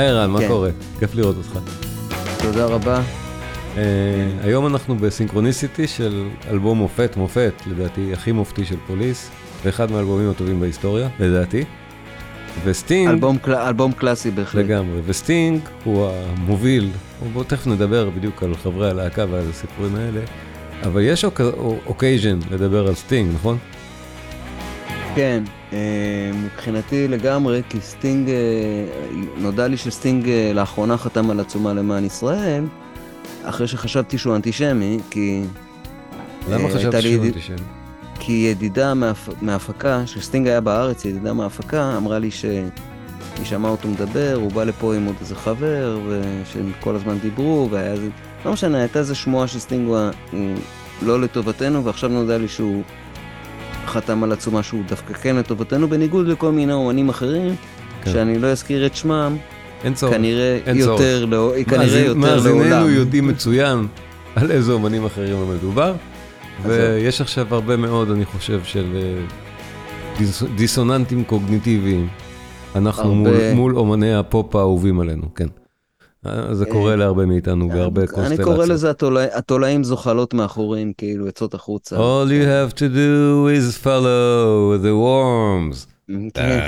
היי ערן, מה כן. קורה? כיף לראות אותך. תודה רבה. אה, היום אנחנו ב Synchronicity של אלבום מופת, מופת, לדעתי הכי מופתי של פוליס, ואחד מהאלבומים הטובים בהיסטוריה, לדעתי. וסטינג, אלבום, קל... אלבום קלאסי בהחלט. לגמרי, וסטינג הוא המוביל, בואו תכף נדבר בדיוק על חברי הלהקה ועל הסיפורים האלה, אבל יש occasion לדבר על סטינג, נכון? כן, אה, מבחינתי לגמרי, כי סטינג, אה, נודע לי שסטינג אה, לאחרונה חתם על עצומה למען ישראל, אחרי שחשבתי שהוא אנטישמי, כי... למה חשבת הייתה לי שהוא אנטישמי? כי ידידה. מההפקה, כשסטינג היה בארץ, ידידה מההפקה, אמרה לי שהיא שמעה אותו מדבר, הוא בא לפה עם עוד איזה חבר, ושהם כל הזמן דיברו, והיה איזה... לא משנה, הייתה איזה שמועה שסטינג הוא לא לטובתנו, ועכשיו נודע לי שהוא חתם על עצומה שהוא דווקא כן לטובתנו, בניגוד לכל מיני אומנים אחרים, כן. שאני לא אזכיר את שמם, אין צורך. כנראה אין יותר, לא, כנראה מאזין- יותר מאזיננו לעולם. יודעים מצוין על איזה אומנים אחרים מדובר, ויש עכשיו הרבה מאוד, אני חושב, של אה, דיס- דיסוננטים קוגניטיביים. אנחנו הרבה. מול, מול אומני הפופ האהובים עלינו, כן. אה, זה אה, קורה להרבה מאיתנו בהרבה אני קונסטלציות. קורא לזה התולע- התולעים זוחלות מאחורים, כאילו יוצאות החוצה. All you have to do is follow the worms. כן.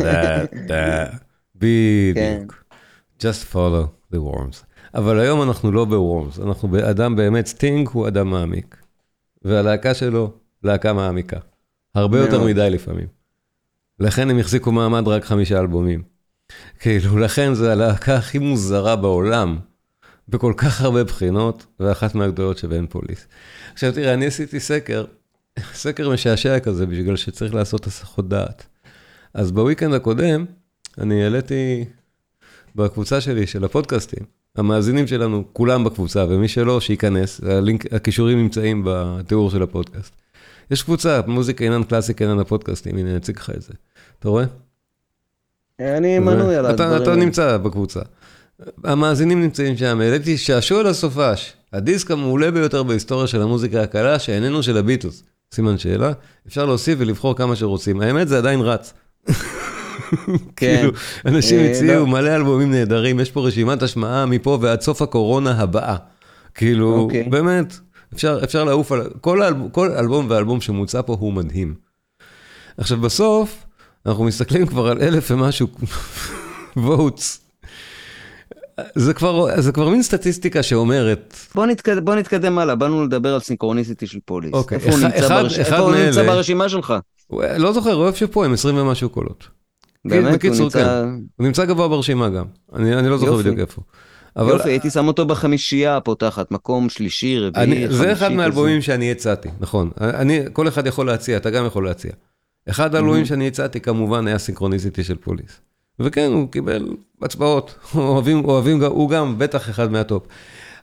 דה, דה. בדיוק. Just follow the worms. אבל היום אנחנו לא ב worms, אנחנו באדם באמת, סטינג הוא אדם מעמיק. והלהקה שלו, להקה מעמיקה. הרבה יותר. מדי לפעמים. לכן הם החזיקו מעמד רק חמישה אלבומים. כאילו, לכן זו הלהקה הכי מוזרה בעולם, בכל כך הרבה בחינות, ואחת מהגדולות שבהן פוליס. עכשיו תראה, אני עשיתי סקר, סקר משעשע כזה, בגלל שצריך לעשות הסחות דעת. אז בוויקנד הקודם, אני העליתי בקבוצה שלי של הפודקאסטים, המאזינים שלנו, כולם בקבוצה, ומי שלא, שייכנס, הלינק, הכישורים נמצאים בתיאור של הפודקאסט. יש קבוצה, מוזיקה אינן קלאסיק אינן הפודקאסטים, הנה אני אציג לך את זה. אתה רואה? אני מנוי על הדברים. אתה. נמצא בקבוצה. המאזינים נמצאים שם, העליתי שעשוע לסופש, הדיסק המעולה ביותר בהיסטוריה של המוזיקה הקלה, שאיננו של הביטוס. סימן שאלה, אפשר להוסיף ולבחור כמה שרוצים. האמת, זה עדיין רץ. כן. כאילו, אנשים אה, הציעו לא. מלא אלבומים נהדרים, יש פה רשימת השמעה מפה ועד סוף הקורונה הבאה. כאילו, אוקיי. באמת, אפשר, אפשר לעוף על... כל אלבום ואלבום שמוצע פה הוא מדהים. עכשיו, בסוף, אנחנו מסתכלים כבר על אלף ומשהו votes. זה כבר, זה כבר מין סטטיסטיקה שאומרת, בוא נתקדם, בוא נתקדם הלאה, באנו לדבר על סינכרוניסיטי של פוליס. אוקיי, איפה הוא אחד- נמצא אחד- ברש- אחד איפה הוא נמצא ברשימה שלך? הוא- לא זוכר, הוא איפה שפה, עם 20 ומשהו קולות. באמת, הוא בקיצור, נמצא... הוא נמצא גבוה ברשימה גם, אני, אני לא זוכר יופי. בדיוק איפה. אבל יופי, הייתי שם אותו בחמישייה הפותחת, מקום שלישי, רביעי, חמישי. זה אחד. מהאלבומים שאני הצעתי, נכון. אני, כל אחד יכול להציע, אתה גם יכול להציע. אחד האלבומים שאני הצעתי כמובן היה Synchronicity של פוליס. וכן, הוא קיבל הצבעות, אוהבים, אוהבים, הוא גם בטח אחד מהטופ.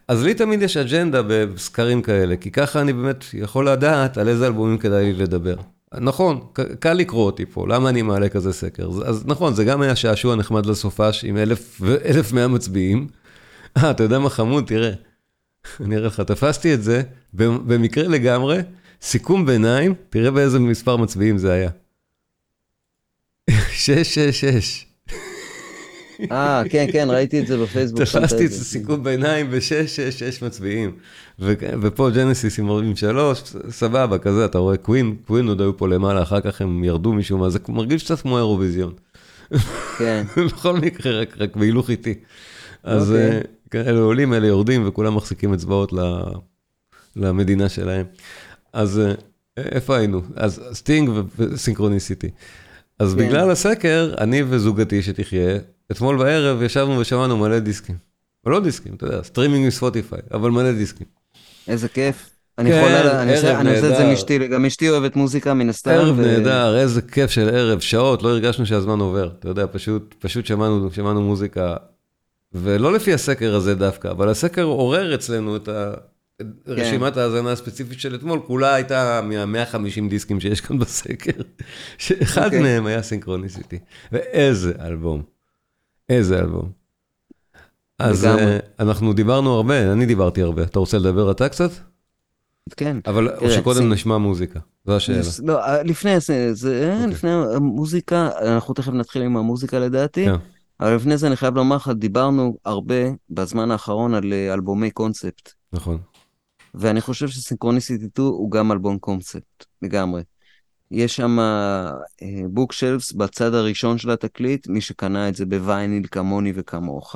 אז לי תמיד יש אג'נדה בסקרים כאלה, כי ככה אני באמת יכול לדעת על איזה אלבומים כדאי לי לדבר. נכון, קל לקרוא אותי פה, למה אני מעלה כזה סקר? אז- נכון, זה גם היה שעשוע נחמד לסופש עם אלף ו- 1,100 מצביעים. אה, אתה יודע מה חמוד? תראה. אני אראה לך, תפסתי את זה, במקרה לגמרי, סיכום ביניים, תראה באיזה מספר מצביעים זה היה. 666. אה, כן, כן, ראיתי את זה בפייסבוק. תפסתי את זה. סיכום ביניים ב-666 מצביעים. ו- ופה ג'נסיס עם 43, סבבה, כזה, אתה רואה קווין, קווין עוד היו פה למעלה, אחר כך הם ירדו משום מה, זה מרגיש קצת כמו אירוויזיון. כן, בכל מקרה, רק, רק בהילוך איטי. אז אוקיי. אה, כן, אלה עולים, אלה יורדים, וכולם מחזיקים אצבעות ל- למדינה שלהם. אז אה, איפה היינו? אז סטינג ו Synchronicity. אז כן. בגלל הסקר, אני וזוגתי שתחיה, אתמול בערב ישבנו ושמענו מלא דיסקים. אבל לא דיסקים, אתה יודע, סטרימינג מספוטיפיי, אבל מלא דיסקים. איזה כיף. אני כן, יכול, לה- אני עושה את זה נהדר. מאשתי, גם אשתי אוהבת מוזיקה מן הסתם. ערב נהדר, איזה כיף של ערב, שעות, לא הרגשנו שהזמן עובר. אתה יודע, פשוט, שמענו מוזיקה, ולא לפי הסקר הזה דווקא, אבל הסקר עורר אצלנו את ה... את רשימת ההאזנה הספציפית של אתמול, כולה הייתה מה-150 דיסקים שיש כאן בסקר, שאחד אוקיי. מהם היה סינכרוניסיטי. ואיזה אלבום, איזה אלבום. אז. אה, אנחנו דיברנו הרבה, אני דיברתי הרבה. אתה רוצה לדבר אתה קצת? כן. אבל או שקודם נשמע מוזיקה, זו השאלה. לא, אה, לפני זה, זה- אוקיי. לפני המוזיקה, אנחנו תכף נתחיל עם המוזיקה לדעתי. כן. אבל לפני זה אני חייב לומר לך, דיברנו הרבה בזמן האחרון על אה, אלבומי קונספט. נכון. ואני חושב שסינכרוניסיטי 2 הוא גם אלבום קונספט, לגמרי. יש שם בוק uh, שלפס בצד הראשון של התקליט, מי שקנה את זה בווייניל כמוני וכמוך,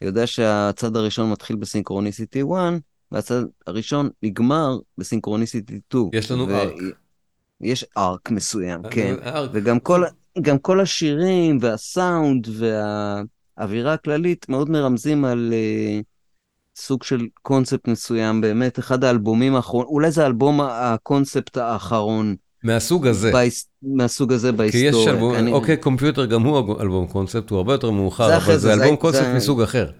יודע שהצד הראשון מתחיל בסינכרוניסיטי 1, והצד הראשון נגמר בסינכרוניסיטי 2. יש לנו ו... ארק. יש ארק מסוים, כן. ארק. וגם כל, גם כל השירים והסאונד והאווירה הכללית מאוד מרמזים על uh, סוג של קונספט מסוים, באמת אחד האלבומים האחרונים, אולי זה אלבום הקונספט האחרון. מהסוג הזה. בהיס... מהסוג הזה בהיסטוריה. כי יש אלבום, אני... אוקיי, קומפיוטר גם הוא אלבום קונספט, הוא הרבה יותר מאוחר, זה אבל זה, זה אלבום זה... קונספט זה... מסוג אחר.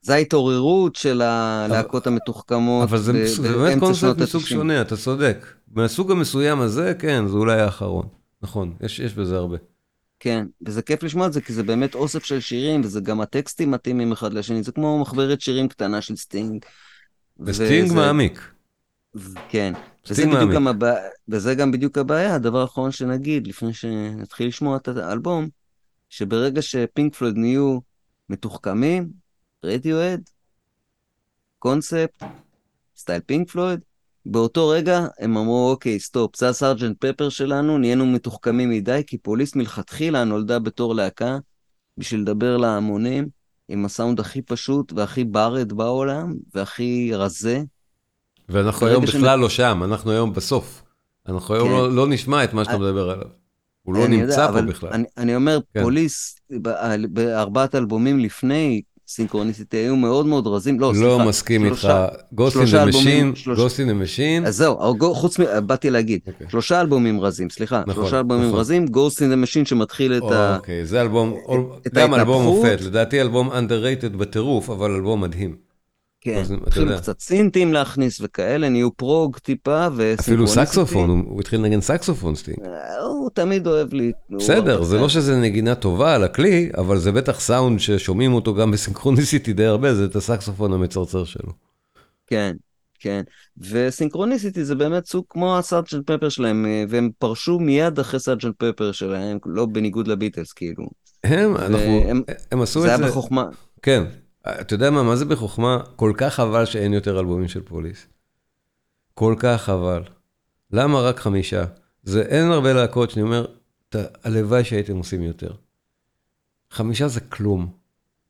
זה ההתעוררות של הלהקות אבל... המתוחכמות. אבל זה, ב... זה באמת קונספט מסוג שונה, אתה צודק. מהסוג המסוים הזה, כן, זה אולי האחרון. נכון, יש, יש בזה הרבה. כן, וזה כיף לשמוע את זה, כי זה באמת אוסף של שירים, וזה גם הטקסטים מתאימים אחד לשני, זה כמו מחברת שירים קטנה של סטינג. וסטינג וזה... מעמיק. כן, וזה בדיוק, גם הבע... וזה גם בדיוק הבעיה, הדבר האחרון שנגיד, לפני שנתחיל לשמוע את האלבום, שברגע שפינק פלויד נהיו מתוחכמים, רדיוהד, קונספט, סטייל פינק פלויד, באותו רגע הם אמרו, אוקיי, סטופ, זה הסארג'נט פפר שלנו, נהיינו מתוחכמים מדי, כי פוליס מלכתחילה נולדה בתור להקה בשביל לדבר להמונים, עם הסאונד הכי פשוט והכי ברד בעולם, והכי רזה. ואנחנו היום בכלל שאני... לא שם, אנחנו היום בסוף. אנחנו היום כן. לא, לא נשמע את מה שאתה מדבר עליו. הוא לא נמצא יודע, פה בכלל. אני, אני אומר, כן. פוליס, בארבעת אלבומים לפני Synchronicity היו מאוד מאוד רזים, לא, סליחה. לא מסכים איתך, Ghost in the Machine, Ghost in the Machine. אז זהו, חוץ מ... באתי להגיד, אוקיי. שלושה אלבומים רזים, סליחה, נכון, שלושה אלבומים נכון. רזים, Ghost in the Machine שמתחיל את ה... אוקיי, זה אלבום, גם אלבום מופת, לדעתי אלבום underrated בטירוף, אבל אלבום מדהים. כן, התחילו קצת סינטים להכניס וכאלה, נהיו prog טיפה אפילו סקסופון, הוא התחיל לנגן סקסופון סטינג. אה, הוא תמיד אוהב לי. בסדר, זה לא שזה נגינה טובה על הכלי, אבל זה בטח סאונד ששומעים אותו גם ב Synchronicity די הרבה, זה את הסקסופון המצרצר שלו. כן, כן. ו Synchronicity זה באמת סוג כמו הסארג'נט פפר שלהם, אה, והם פרשו מיד אחרי סארג'נט פפר שלהם, לא בניגוד לביטלס כאילו. הם, אנחנו, הם עשו את זה. זה היה בחוכמה. כן, אתה יודע מה, מה זה בחוכמה? כל כך חבל שאין יותר אלבומים של פוליס. כל כך חבל. למה רק חמישה? זה, אין הרבה להקות שאני אומר, הלוואי שהייתם עושים יותר. חמישה זה כלום.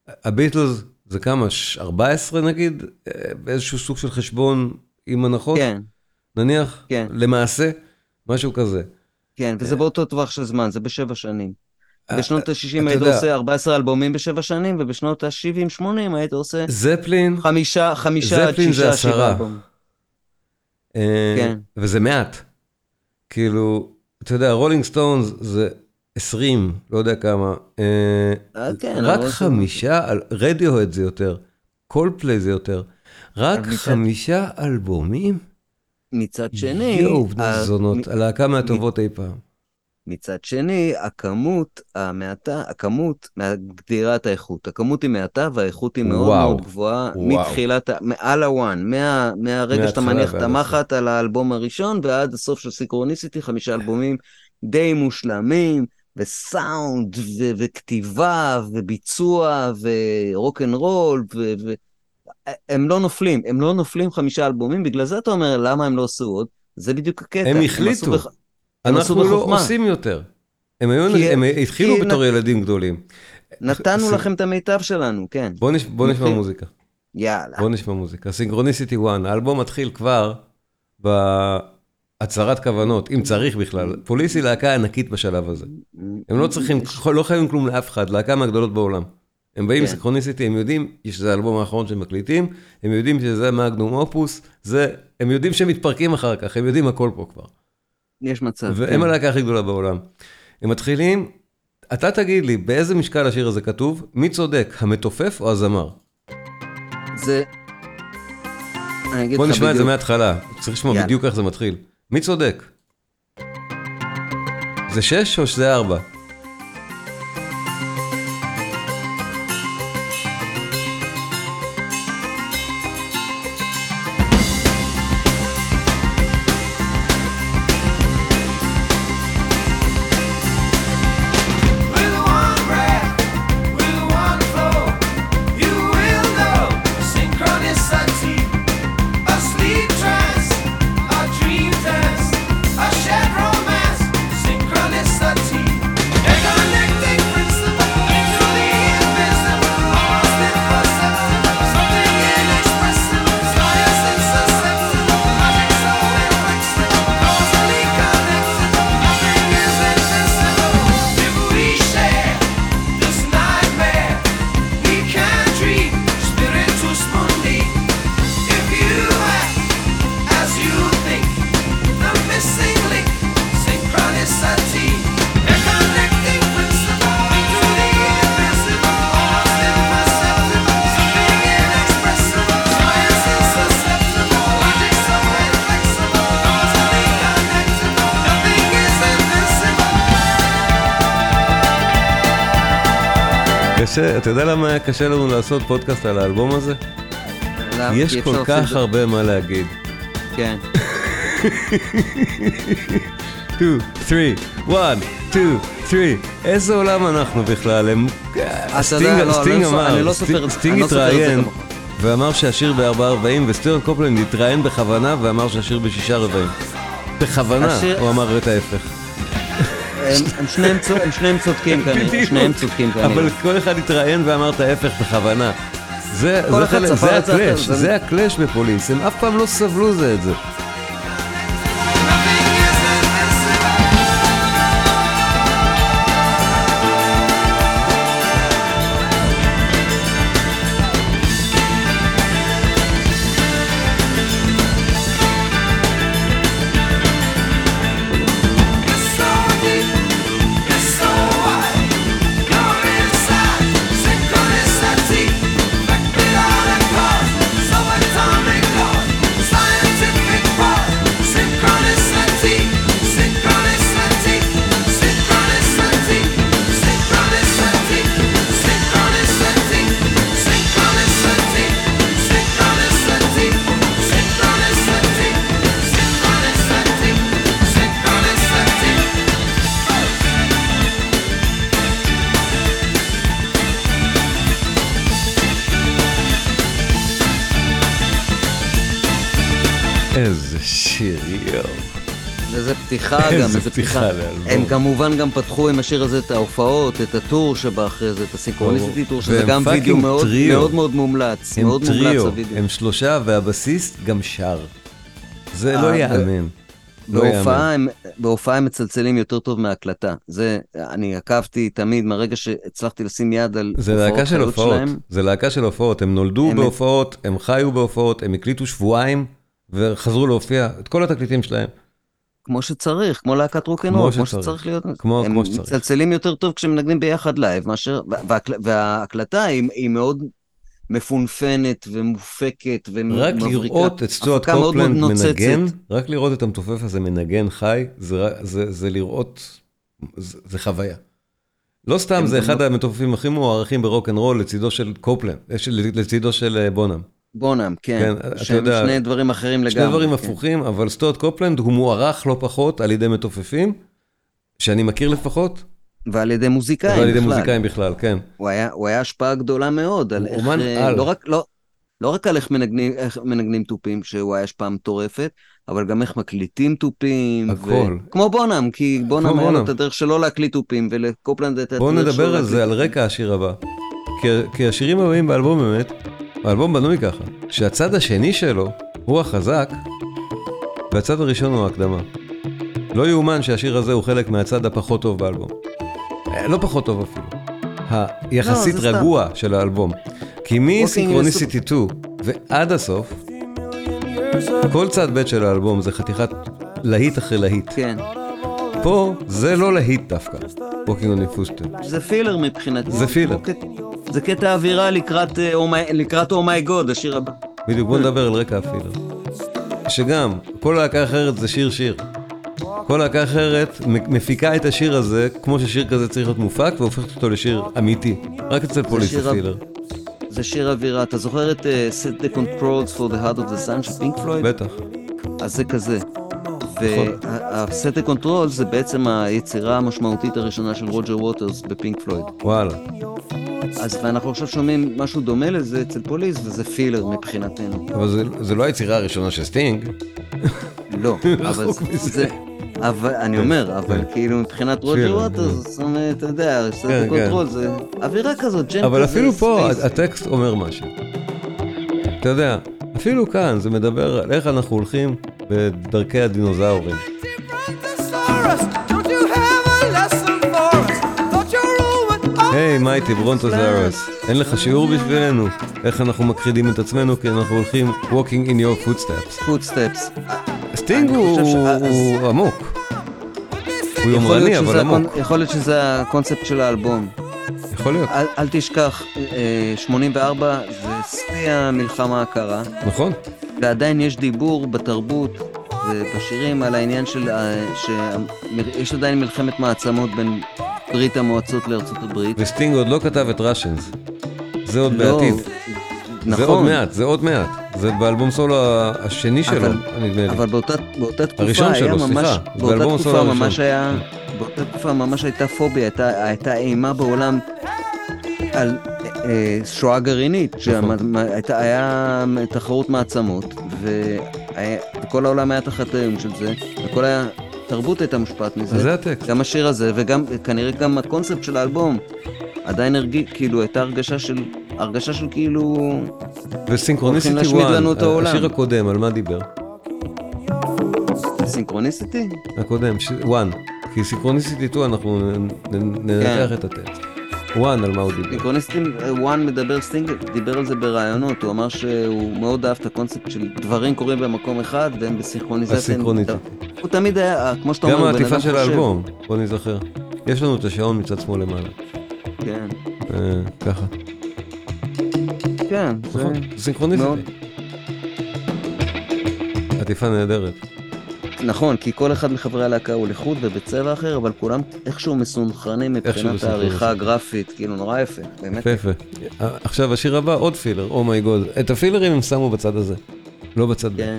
הביטלס זה כמה? 14 נגיד? אה, באיזשהו סוג של חשבון עם הנחות? כן. נניח? כן. למעשה? משהו כזה. כן, וזה באותו טווח של זמן, זה בשבע שנים. בשנות ה-60 היית עושה 14 אלבומים בשבע שנים, ובשנות ה-70-80 היית עושה... זפלין? חמישה, חמישה, זפלין זה עשרה. אה, כן. וזה מעט. כאילו, אתה יודע, רולינג סטונס זה 20, לא יודע כמה. אה, אה, כן, רק חמישה, רדיוהד זה יותר, קולפליי זה יותר. רק חמישה אלבומים? מצד שני... יואו, בני זונות, הלהקה מהטובות אי פעם. מצד שני, הכמות המעטה, הכמות מגדירה את האיכות. הכמות היא מעטה והאיכות היא מאוד וואו, מאוד גבוהה וואו. מתחילת, מעל ה one, מה, מהרגע שאתה מניח את המחט על האלבום הראשון ועד הסוף של סינכרוניסיטי, חמישה אלבומים די מושלמים, וסאונד, ו- וכתיבה, וביצוע, ורוק אנד רול, ו... ו- הם לא נופלים, הם לא נופלים חמישה אלבומים, בגלל זה אתה אומר, למה הם לא עשו עוד? זה בדיוק הקטע. הם החליטו. הם. אנחנו לא עושים יותר. הם, היו, כי, הם התחילו בתור נת... ילדים גדולים. נתנו לכם את המיטב שלנו, כן. בוא, נש... בוא נשמע מוזיקה. יאללה. בוא נשמע מוזיקה. סינכרוניסיטי 1, האלבום מתחיל כבר בהצהרת כוונות, אם צריך בכלל. פוליס היא להקה ענקית בשלב הזה. הם לא צריכים, לא חייבים כלום לאף אחד, להקה מהגדולות בעולם. הם באים כן. סינכרוניסיטי, הם יודעים שזה האלבום האחרון שהם מקליטים, הם יודעים שזה מאגנום אופוס, זה, הם יודעים שהם מתפרקים אחר כך, הם יודעים הכל פה כבר. יש מצב. והם כן. הלהקה הכי גדולה בעולם. הם מתחילים, אתה תגיד לי, באיזה משקל השיר הזה כתוב, מי צודק, המתופף או הזמר? זה... בוא נשמע את זה מההתחלה, צריך לשמוע בדיוק איך זה מתחיל. מי צודק? זה שש או שזה ארבע? למה היה קשה לנו לעשות פודקאסט על האלבום הזה? יש כל כך הרבה מה להגיד. כן. 2, 3, 1, 2, 3, איזה עולם אנחנו בכלל? הם... סטינג לא, לא אמר, לא סטינג התראיין. ואמר שהשיר ב-4.40 וסטיוארט קופלנד התראיין בכוונה ואמר שהשיר ב-6 רבעים. בכוונה הוא אמר את ההפך. הם הם שניהם צו- הם שניהם צודקים כנראה. שניהם צודקים אבל כנראה. כל אחד התראיין ואמר את ההפך בכוונה. זה הקלאש בפוליס, הם אף פעם לא סבלו זה את זה. פתיחה איזה גם, איזה פתיחה. הם כמובן גם פתחו עם השיר הזה את ההופעות, את הטור שבא אחרי זה, את הסינכרוניסיטי טור, שזה גם וידאו מאוד. מאוד מומלץ. הם טריו. הם שלושה והבסיסט גם שר. זה לא אה, יאמן. לא בהופעה. הם, בהופעה הם מצלצלים יותר טוב מהקלטה. זה, אני עקבתי תמיד מהרגע שהצלחתי לשים יד על זה להקה של הופעות, שלהם. זה להקה של הופעות, הם נולדו הם- בהופעות, הם חיו בהופעות, הם הקליטו שבועיים וחזרו להופיע, את כל התקליטים שלהם. כמו שצריך, כמו להקת רוקנרול, כמו כמו שצריך. להיות. כמו- הם כמו שצריך. מצלצלים יותר טוב כשמנגנים ביחד לייב, מאשר, וההקל- וההקלטה היא, היא מאוד מפונפנת ומופקת ומבריקה. רק לראות את סטוארט קופלנד. מנגן, רק לראות את המתופף הזה מנגן חי, זה ר- זה- זה לראות, זה זה חוויה. לא סתם, זה אחד לא- המתופפים הכי מוערכים ברוק אנד רול לצידו של קופלנד, אה, לצידו של אה, בונאם. בונאם, כן. כן, שהם יודע, שני דברים אחרים לגמרי. שני דברים כן. הפוכים, אבל סטוארט קופלנד הוא מוערך לא פחות על ידי מתופפים, שאני מכיר לפחות, ועל ידי מוזיקאים ועל ידי בכלל. מוזיקאים בכלל, כן. הוא היה, הוא היה השפעה גדולה מאוד על איך, אומן אה, על. לא רק, לא, לא רק על איך מנגנים, איך מנגנים תופים, שהוא היה השפעה מטורפת, אבל גם איך מקליטים תופים. הכל. כמו בונאם, כי בונאם היה לו. את הדרך שלו להקליט תופים, ולקופלנד את הדרך בואו להקליט נדבר על זה, על. רקע השיר הבא. כי, כי השירים הבאים באלבום באמת, האלבום בנוי ככה, שהצד השני שלו הוא החזק, והצד הראשון הוא ההקדמה. לא יאומן שהשיר הזה הוא חלק מהצד הפחות טוב באלבום. אה, לא פחות טוב אפילו. היחסית לא, זה סתם. רגוע של האלבום. כי מסינכרוניסיטי 2 ועד הסוף, כל צד ב' של האלבום זה חתיכת להיט אחרי להיט. כן, פה זה לא להיט דווקא, Walking in the Footsteps. זה filler מבחינתי. זה filler. זה קטע אווירה לקראת אה, Oh My- לקראת Oh My God, השיר הבא. בדיוק, בוא נדבר על רקע ה filler. שגם, כל להקה אחרת זה שיר שיר. כל להקה אחרת מפיקה את השיר הזה, כמו ששיר כזה צריך להיות מופק, והופכת אותו לשיר אמיתי. רק אצל פוליס שיר זה שיר אווירה. אתה זוכר את אה, Set the Controls for the Heart of the Sun של פינק פלויד? בטח. אז זה כזה. נכון. ו Set the Controls זה בעצם היצירה המשמעותית הראשונה של רוג'ר ווטרס בפינק פלויד. וואלה. אז ואנחנו עכשיו שומעים משהו דומה לזה אצל פוליס, וזה filler מבחינתנו. אבל זה, זה לא היצירה הראשונה של סטינג. לא, אבל זה-. אבל אני אומר, אבל כאילו מבחינת רוג'ר ווטרס, זאת אומרת, אתה יודע, כן, Controls זה אווירה כזאת, כזה. אבל אפילו פה. הטקסט אומר משהו. אתה יודע, אפילו כאן זה מדבר על איך אנחנו הולכים בדרכי הדינוזאורים. Hey mighty brontosaurus, אין לך שיעור בשבילנו? איך אנחנו מכחידים את עצמנו כי אנחנו הולכים walking in your footsteps. Footsteps. סטינג הוא עמוק, הוא יומרני אבל עמוק, יכול להיות שזה הקונספט של האלבום. יכול להיות, אל, אל תשכח, אה, 84 זה שיא המלחמה הקרה, נכון? ועדיין יש דיבור בתרבות ובשירים על העניין של, אה, שיש עדיין מלחמת מעצמות בין ברית המועצות לארצות הברית. וסטינג עוד לא כתב את ראשנס. זה עוד לא, בעתיד. נכון. זה עוד מעט, זה עוד מעט. זה באלבום סולו השני שלו, אבל- נדמה לי. אבל באותה, באותה תקופה הראשון היה שלו, ממש, סליחה. באותה תקופה ממש. היה, באותה תקופה ממש הייתה פוביה, הייתה, הייתה אימה בעולם על אה, שואה גרעינית, נכון. שהייתה היה תחרות מעצמות, והיה, וכל העולם היה תחת האיום של זה, וכל התרבות הייתה מושפעת מזה. זה הטקסט. גם השיר הזה, וגם כנראה גם הקונספט של האלבום. עדיין הרגיש, כאילו, הייתה הרגשה של, הרגשה של כאילו, וסינכרוניסיטי הולכים להשמיד 1, לנו את העולם. השיר הקודם, על מה דיבר? סינכרוניסיטי? הקודם, 1. כי סינכרוניסיטי 2 אנחנו ננתח כן. את הטקסט. 1 על מה הוא דיבר. סינכרוניסיטי, one מדבר, סטינג דיבר על זה בראיונות, הוא אמר שהוא מאוד אהב את הקונספט של דברים קורים במקום אחד והם בסינכרוניזציה. הסינכרוניזציה. הוא תמיד היה, כמו שאתה גם אומר, בן העטיפה של. האלבום, בוא נזכר. יש לנו את השעון מצד שמאל למעלה. כן, אה, ככה. כן, זה... נכון, מאוד. סינכרוניסיטי. עטיפה נהדרת. נכון, כי כל אחד מחברי הלהקה הוא לחוד ובצבע אחר, אבל כולם איכשהו מסונכרנים מבחינת. העריכה הגרפית, כאילו נורא יפה, באמת. יפה יפה. עכשיו השיר הבא, עוד filler, Oh My God. את ה fillers הם שמו בצד הזה. לא בצד. כן.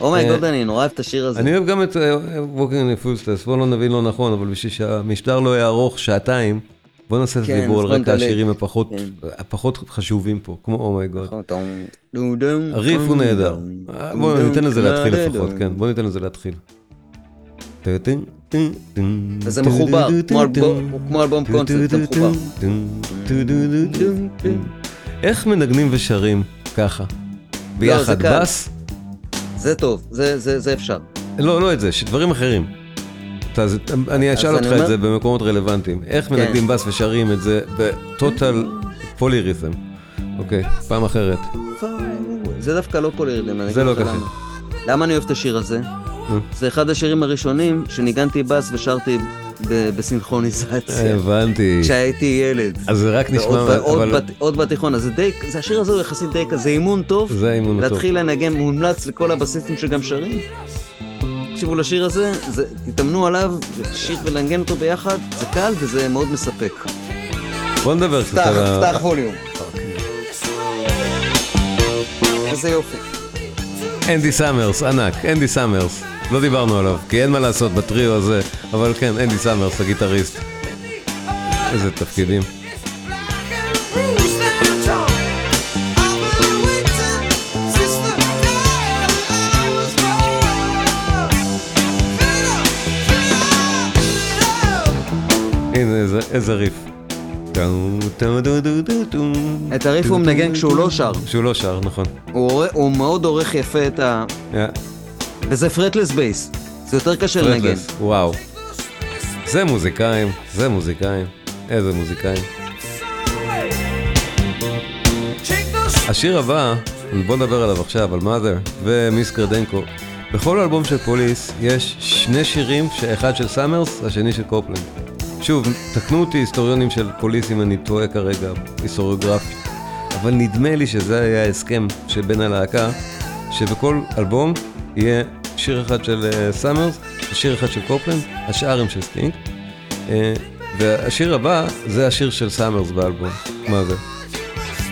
Oh My God, אה, אני נורא אוהב את השיר הזה. אני אוהב גם את Walking in Your Footsteps, בוא לא נבין לא נכון, אבל בשביל שהמשדר לא יהיה ארוך שעתיים, בוא נעשה את כן, הדיבור על רקע. השירים הפחות כן. הפחות חשובים פה, כמו גוד. נכון, דום, הריף הוא נהדר. אה, בוא ניתן לזה להתחיל לפחות. כן, בוא ניתן לזה להתחיל. וזה מחובר, כמו אלבום- קונספט, זה מחובר. איך מנגנים ושרים ככה? ביחד, קל. בס? זה טוב, זה- אפשר. לא, לא את זה, דברים אחרים. אתה- אני אשאל אני אותך אומר- את זה במקומות רלוונטיים. איך כן. מנגנים בס ושרים את זה בטוטל פוליריתם? אוקיי, פעם אחרת. זה דווקא לא פולירדים, אני זה לא קשה. למה. אני אוהב את השיר הזה? נו. זה אחד השירים הראשונים שניגנתי בס ושרתי ב- בסינכרוניזציה. הבנתי. כשהייתי ילד. אז זה רק נשמע, ועוד אבל בת- עוד בתיכון, אז זה די, זה השיר הזה הוא יחסית די כזה אימון טוב. זה אימון טוב. להתחיל לנגן מומלץ לכל הבסיסטים שגם שרים. תקשיבו לשיר הזה, זה, תתאמנו עליו, ושיר ולנגן אותו ביחד, זה קל וזה מאוד מספק. בוא נדבר קצת על ה... פתח ווליום. איזה יופי. אנדי סאמרס, ענק, אנדי סאמרס. לא דיברנו עליו, כי אין מה לעשות בטריו הזה, אבל כן, אנדי סאמרס, הגיטריסט. איזה תפקידים. איזה, ריף. את הריף הוא מנגן כשהוא לא שר. שהוא לא שר, נכון. הוא, מאוד עורך יפה את ה... וזה fretless bass. זה יותר קשה לנגן. fretless, וואו. זה מוזיקאים, זה מוזיקאים. איזה מוזיקאים. השיר הבא, בוא נדבר עליו עכשיו, על mother ו Miss Gradenko. בכל אלבום של פוליס יש שני שירים, שאחד של סאמרס, השני של קופלנד. שוב, תקנו אותי היסטוריונים של פוליס אם אני טועה כרגע, היסטוריוגרפית. אבל נדמה לי שזה היה ההסכם שבין הלהקה, שבכל אלבום יהיה שיר אחד של אה, סאמרס, שיר אחד של קופלנד, השאר הם של סטינג. אה, והשיר הבא זה השיר של סאמרס באלבום, mother.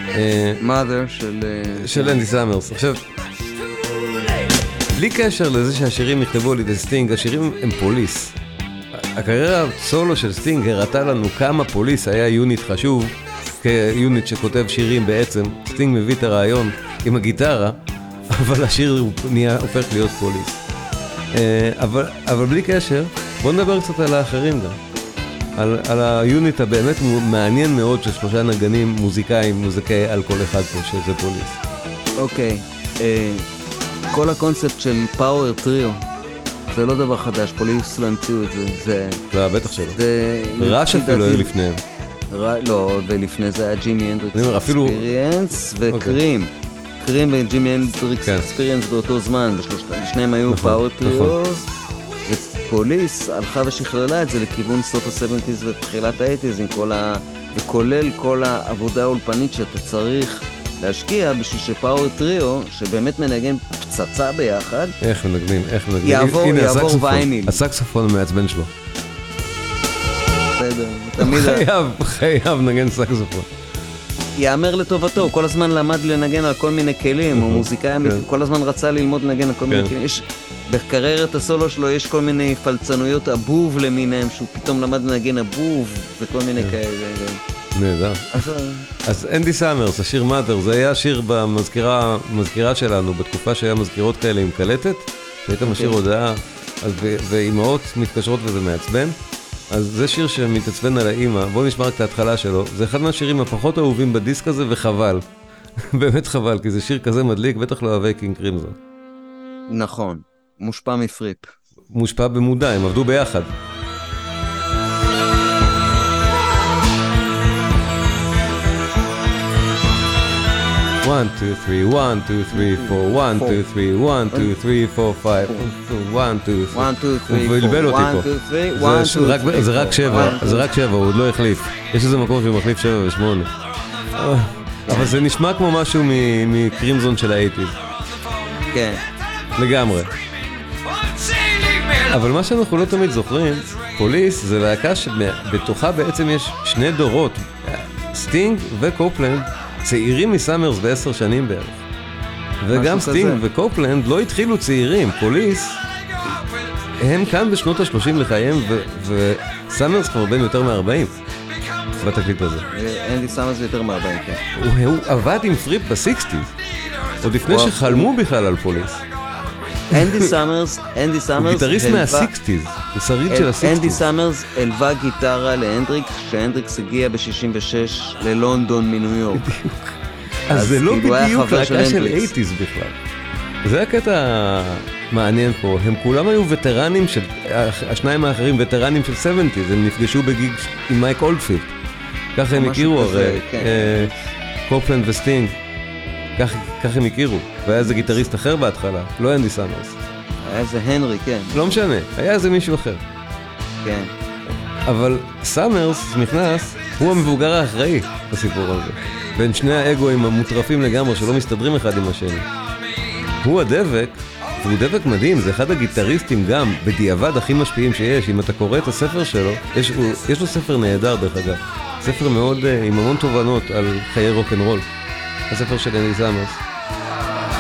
אה, mother של... אה, של אנדי סאמרס. עכשיו, בלי קשר לזה שהשירים נכתבו על ידי סטינג, השירים הם פוליס. הקריירה הסולו של סטינג הראתה לנו כמה פוליס היה unit חשוב, כ unit שכותב שירים בעצם. סטינג מביא את הרעיון עם הגיטרה, אבל השיר נהיה, הופך להיות פוליס. אה, אבל, אבל בלי קשר, בואו נדבר קצת על האחרים גם. על, על ה unit הבאמת מעניין מאוד של שלושה נגנים מוזיקאים, מוזיקאי על כל אחד פה, שזה פוליס. אוקיי. אה, כל הקונספט של power trio, זה לא דבר חדש, פוליס לא המציאו את זה. זה... זה היה בטח שלא. זה... ראש אפילו היו לפניהם. לא, ולפני זה היה ג'ימי הנדריקס אקספיריאנס וקרים. קרים וג'ימי הנדריקס כן. אקספיריאנס באותו זמן, ושלושת- שניהם היו נכון, power נכון. trios. ופוליס הלכה ושכללה את זה לכיוון סוף ה-70's ותחילת ה-80's עם כל ה... וכולל כל העבודה האולפנית שאתה צריך להשקיע בשביל ש power trio, שבאמת מנגן פצצה ביחד, איך מנגנים, איך מנגנים. יעבור- הנה, יעבור הסקסופון, וייניל. הסקסופון המעצבן שלו. יודע, תמיד... חייב, חייב לנגן סקסופון. יאמר לטובתו, הוא כל הזמן למד לנגן על כל מיני כלים, הוא מוזיקאי אמיתי, כן. כל הזמן רצה ללמוד לנגן על כל מיני כן. כלים. יש, בקריירת הסולו שלו יש כל מיני פלצנויות אבוב למיניהם, שהוא פתאום למד לנגן אבוב וכל מיני כן. כאלה. נהדר. אז אנדי סאמרס, השיר Mother, זה היה שיר במזכירה מזכירה שלנו, בתקופה שהיה מזכירות כאלה עם קלטת, שהיית משאיר הודעה, ואימהות מתקשרות וזה מעצבן. אז זה שיר שמתעצבן על האימא, בואו נשמע רק את ההתחלה שלו. זה אחד מהשירים הפחות אהובים בדיסק הזה, וחבל. באמת חבל, כי זה שיר כזה מדליק, בטח לא אוהבי קינג קרימזון. נכון, מושפע מפריפ. מושפע במודע, הם עבדו ביחד. One, two, three, one, two, three, four, one, two, three, one, two, three, four, five, one, two, three. 1, 2, 3, הוא בלבל אותי פה. 1, 2, 3, זה 1, 2, רק- 3, זה רק שבע, זה רק שבע, הוא עוד לא החליף. יש איזה מקום שהוא מחליף שבע ושמונה. אה, אבל זה נשמע כמו משהו מקרימזון של האייטיז, כן. לגמרי. אבל מה שאנחנו לא תמיד זוכרים, פוליס זה להקה שבתוכה בעצם יש שני דורות, סטינג וקופלנד צעירים מסאמרס בעשר שנים בערך. וגם סטינג. וקופלנד לא התחילו צעירים, פוליס, הם כאן בשנות ה-30 לחייהם, וסאמרס כבר בן יותר מ-40 בתקליט הזה. אנדי סאמרס יותר מ-40, כן. הוא, עבד עם פריפ ב sixties, עוד לפני. שחלמו בכלל על פוליס. אנדי סאמרס, אנדי הוא סאמרס, גיטריסט הלווה- מה sixties, הוא שריד של אנדי ה sixties. סאמרס הלווה גיטרה להנדריקס, כשהנדריקס הגיע ב-66 ללונדון מניו יורק. אז זה לא כאילו בדיוק להקה של הנדריקס. eighties בכלל. זה הקטע מעניין פה, הם כולם היו וטרנים של, השניים האחרים וטרנים של 70's, הם נפגשו ב gig עם מייק אולדפילד. ככה הם הכירו הרי, כן. אה, קופלנד וסטינג. כך- ככה הם הכירו, והיה איזה גיטריסט אחר בהתחלה, לא אנדי סאמרס. היה איזה הנרי, כן, לא משנה, היה איזה מישהו אחר. כן. אבל סאמרס נכנס, הוא המבוגר האחראי בסיפור הזה. בין שני האגואים המוטרפים לגמרי שלא מסתדרים אחד עם השני. הוא הדבק, והוא דבק מדהים, זה אחד הגיטריסטים גם, בדיעבד הכי משפיעים שיש. אם אתה קורא את הספר שלו, יש, הוא, יש לו ספר נהדר דרך אגב. ספר מאוד, אה, עם המון תובנות על חיי רוקנרול. הספר של אנדי סאמרס.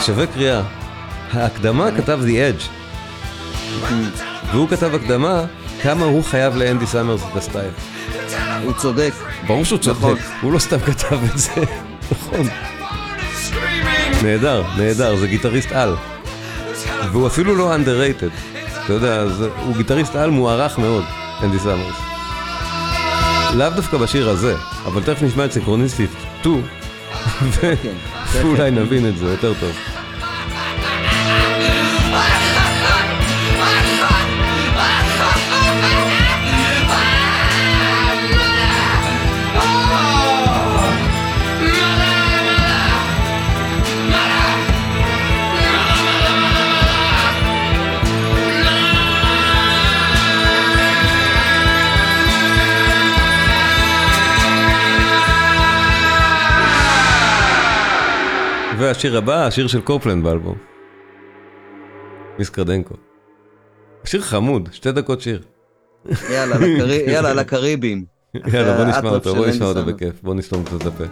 שווה קריאה. ההקדמה כתב The Edge, והוא כתב הקדמה כמה הוא חייב לאנדי סאמרס את הסטייל. הוא צודק. ברור שהוא צודק, נכון. הוא לא סתם כתב את זה, נכון. נהדר, נהדר, זה גיטריסט על. והוא אפילו לא underrated. אתה יודע, זה, הוא גיטריסט על מוערך מאוד, אנדי סאמרס. לאו דווקא בשיר הזה, אבל תכף נשמע את סינכרוניסיטי 2, כן, ואולי נבין את זה יותר טוב. והשיר הבא, השיר של קופלנד באלבום. מיס קרדנקו. שיר חמוד, שתי דקות שיר. יאללה, לקרי- יאללה, לקריבים. יאללה, בוא נשמע אותו, בוא נשמע אותו. בכיף, בוא נסתום את הפה.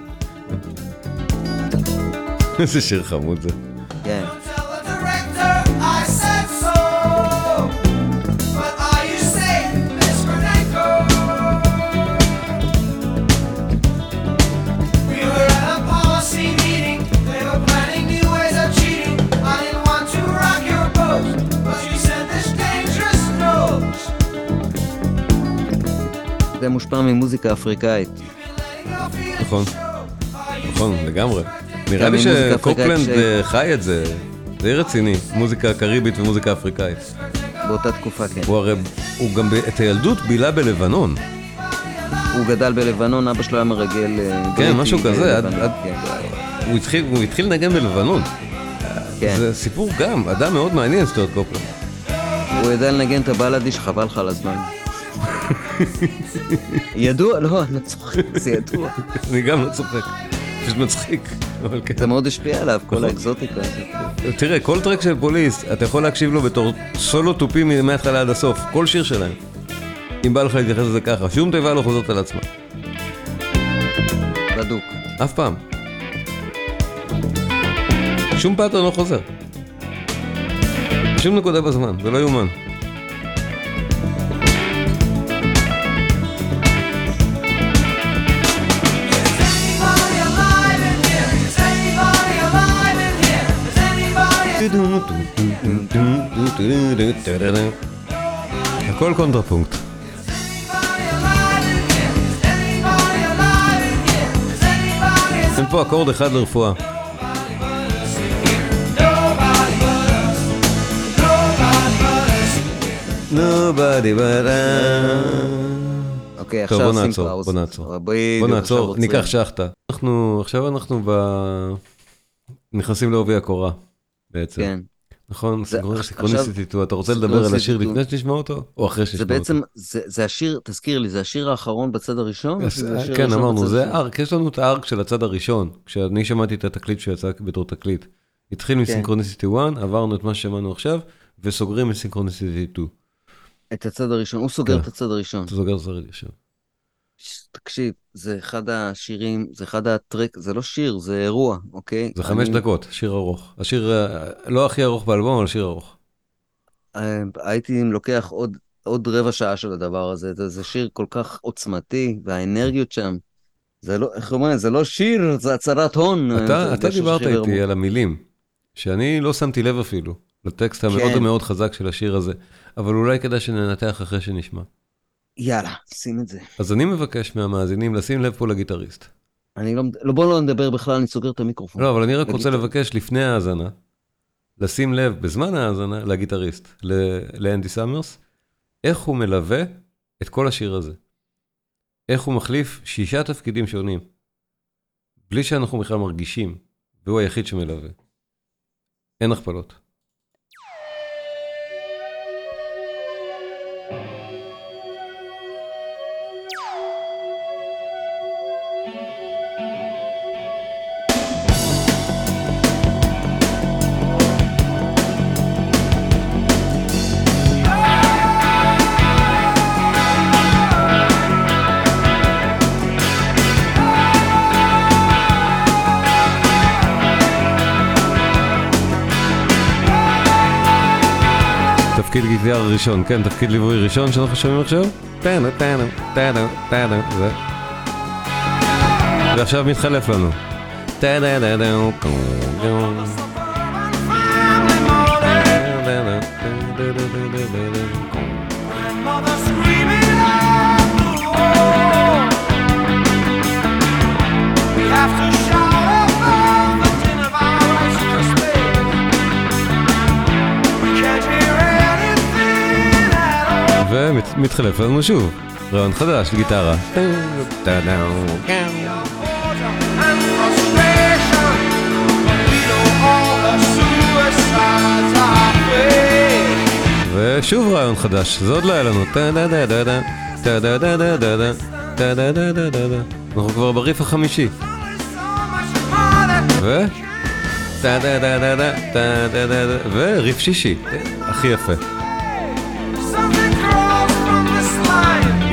איזה שיר חמוד זה. זה מושפע ממוזיקה אפריקאית. נכון, נכון, לגמרי. נראה לי שקופלנד אה, חי את זה, די רציני, מוזיקה קריבית ומוזיקה אפריקאית. באותה תקופה, כן. הוא הרי, הוא גם את הילדות בילה בלבנון. הוא גדל בלבנון, אבא שלו היה מרגל אה, כן, משהו כזה, עד- בלבנון, עד- כן. הוא התחיל, הוא התחיל לנגן בלבנון. כן. זה סיפור גם, אדם מאוד מעניין סטוארט קופלנד. הוא יודע לנגן את הבלאדיש, חבל לך על הזמן. ידוע, לא, אני לא צוחק, זה ידוע. אני גם לא צוחק, פשוט מצחיק, אבל כן. זה מאוד השפיע עליו, כל נכון. האקזוטיקה הזאת. תראה, כל טרק של פוליס, אתה יכול להקשיב לו בתור סולו תופי מההתחלה עד הסוף, כל שיר שלהם. אם בא לך להתייחס לזה ככה, שום תיבה לא חוזרת על עצמה. בדוק. אף פעם. שום פאטרן לא חוזר. שום נקודה בזמן, זה לא יאומן. Anybody? Is אין פה אקורד אחד לרפואה. nobody but. אוקיי, עכשיו בוא שים נעצור, פאוז. בוא נעצור. בוא נעצור. ניקח שחטה. אנחנו, עכשיו אנחנו ב... נכנסים לעובי הקורה, בעצם. כן. נכון? זה- סינכרוניסיטי סיטו, אתה רוצה לדבר על השיר לפני שנשמע אותו? או אחרי זה שנשמע אותו? בעצם, זה זה השיר, תזכיר לי, זה השיר האחרון בצד הראשון? כן, הראשון אמרנו, זה? ארק, יש לנו את הארק של הצד הראשון. כשאני שמעתי את התקליט שיצא בתור תקליט. התחיל מסינכרוניסיטי 1, עברנו את מה ששמענו עכשיו, וסוגרים את סינכרוניסיטי 2. את הצד הראשון, הוא סוגר כן. את הצד הראשון. אתה סוגר את זה עכשיו. תקשיב, זה אחד השירים, זה אחד הטרק, זה לא שיר, זה אירוע, אוקיי? זה חמש אני- דקות, שיר ארוך. השיר אה, לא הכי ארוך באלבום, אבל שיר ארוך. אה, הייתי לוקח עוד, עוד רבע שעה של הדבר הזה, זה, זה שיר כל כך עוצמתי, והאנרגיות שם, זה לא, איך אומרים, זה לא שיר, זה הצהרת הון. אה, זה- אתה, זה אתה שיר דיברת איתי על המילים, שאני לא שמתי לב אפילו, לטקסט המאוד כן. מאוד חזק של השיר הזה, אבל אולי כדאי שננתח אחרי שנשמע. יאללה, שים את זה. אז אני מבקש מהמאזינים לשים לב פה לגיטריסט. אני לא, לא, בוא לא נדבר בכלל, אני סוגר את המיקרופון. לא, אבל אני רק רוצה לגיטר. לבקש לפני ההאזנה, לשים לב בזמן ההאזנה לגיטריסט, ל- לאנדי סאמרס, איך הוא מלווה את כל השיר הזה. איך הוא מחליף שישה תפקידים שונים, בלי שאנחנו בכלל מרגישים, והוא היחיד שמלווה. אין הכפלות. תפקיד גיטר ראשון, כן, תפקיד ליווי ראשון שאנחנו שומעים עכשיו. טאנו, טאנו, טאנו, טאנו, זה. ועכשיו מתחלף לנו. טאנו, טאנו, טאנו, ומתחלף לנו שוב. רעיון חדש, גיטרה. טאנו, And frustration. We know all the suicides are fake. ושוב רעיון חדש, זה עוד לא היה לנו. אנחנו כבר בריף החמישי. ו... וריף שישי. הכי יפה.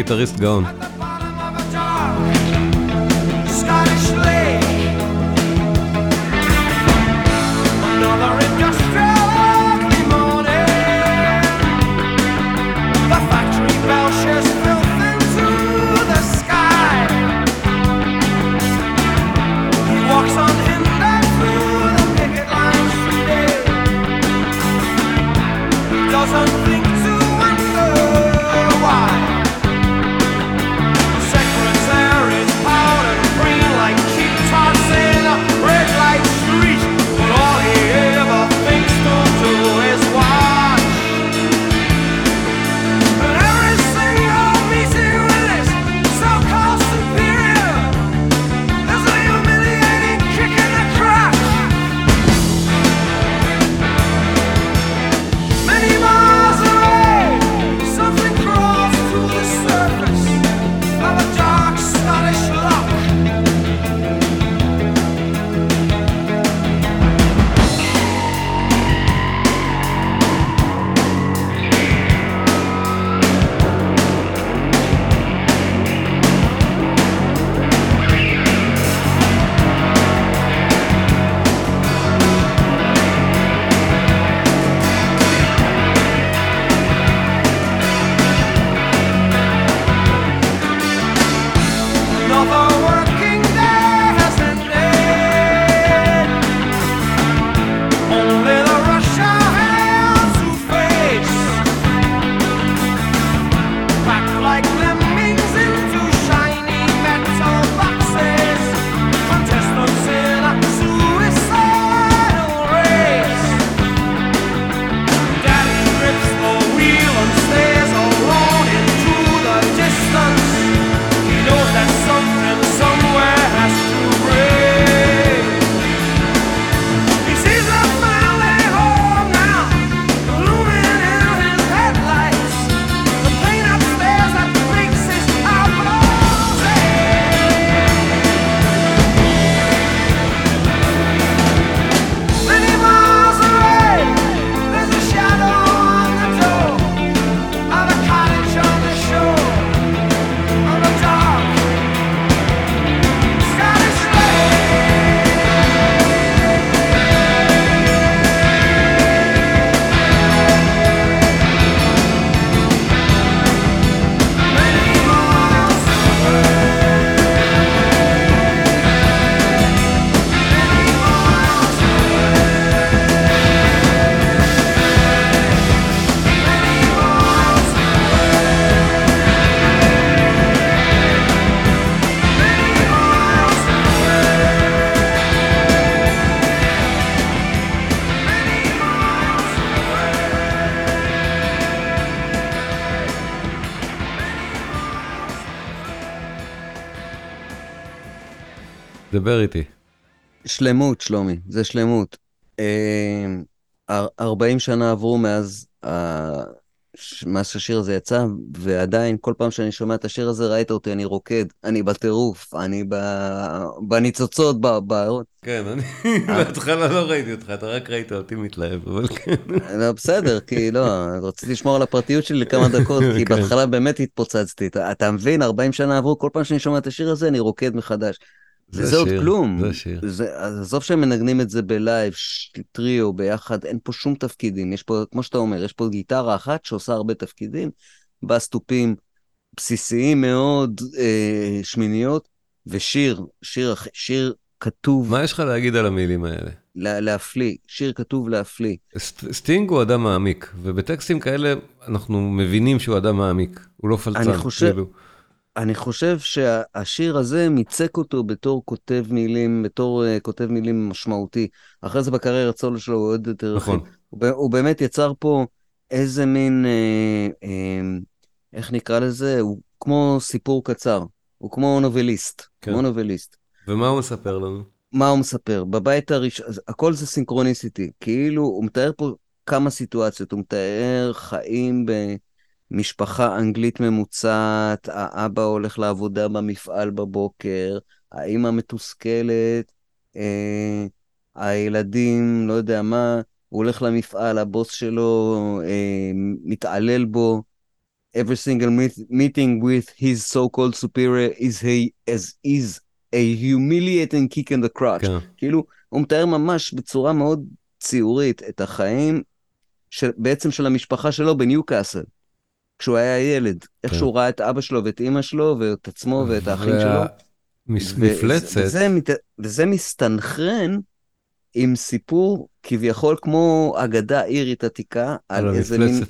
גיטריסט גאון. דבר איתי. שלמות, שלומי, זה שלמות. אה, אר- 40 שנה עברו מאז, מאז שהשיר הזה יצא, ועדיין, כל פעם שאני שומע את השיר הזה, ראית אותי, אני רוקד, אני בטירוף, אני ב- בניצוצות, ב- ב... כן, אני בהתחלה לא ראיתי אותך, אתה רק ראית אותי מתלהב, אבל כן. לא, בסדר, כי לא, רציתי לשמור על הפרטיות שלי לכמה דקות, כי כן. בהתחלה באמת התפוצצתי. אתה מבין, 40 שנה עברו, כל פעם שאני שומע את השיר הזה, אני רוקד מחדש. זה עוד שיר, כלום. זה שיר. זה, אז עזוב שהם מנגנים את זה ב live, טריו, ביחד, אין פה שום תפקידים. יש פה, כמו שאתה אומר, יש פה גיטרה אחת שעושה הרבה תפקידים, בסטופים בסיסיים מאוד, אה, שמיניות, ושיר, שיר, אח- שיר כתוב מה יש לך להגיד על המילים האלה? לה, להפליא, שיר כתוב להפליא. סט- סטינג הוא אדם מעמיק, ובטקסטים כאלה אנחנו מבינים שהוא אדם מעמיק, הוא לא פלצן. אני חושב- כאילו. אני חושב שהשיר הזה מיצק אותו בתור כותב מילים, בתור uh, כותב מילים משמעותי. אחרי זה בקריירת סולו שלו הוא עוד יותר נכון. הוא, ב- הוא באמת יצר פה איזה מין, אה, אה, איך נקרא לזה? הוא כמו סיפור קצר. הוא כמו נובליסט. כן. כמו נובליסט. ומה הוא מספר לנו? מה הוא מספר? בבית הראשון, הכל זה סינכרוניסיטי. כאילו, הוא מתאר פה כמה סיטואציות. הוא מתאר חיים במשפחה אנגלית ממוצעת, האבא הולך לעבודה במפעל בבוקר, האמא מתוסכלת, אה, הילדים, לא יודע מה, הוא הולך למפעל, הבוס שלו אה, מתעלל בו. Every single meet- meeting with his so-called superior is, a, as, is a humiliating kick in the crotch. כן. כאילו, הוא מתאר ממש בצורה מאוד ציורית את החיים של, בעצם של המשפחה שלו בניוקאסל, כשהוא היה ילד. איך כן. שהוא ראה את אבא שלו ואת אימא שלו ואת עצמו ואת האחים שלו. מס- ו- מפלצת, וזה, מת- וזה מסתנכרן עם סיפור כביכול כמו אגדה אירית עתיקה, על על, איזה מין,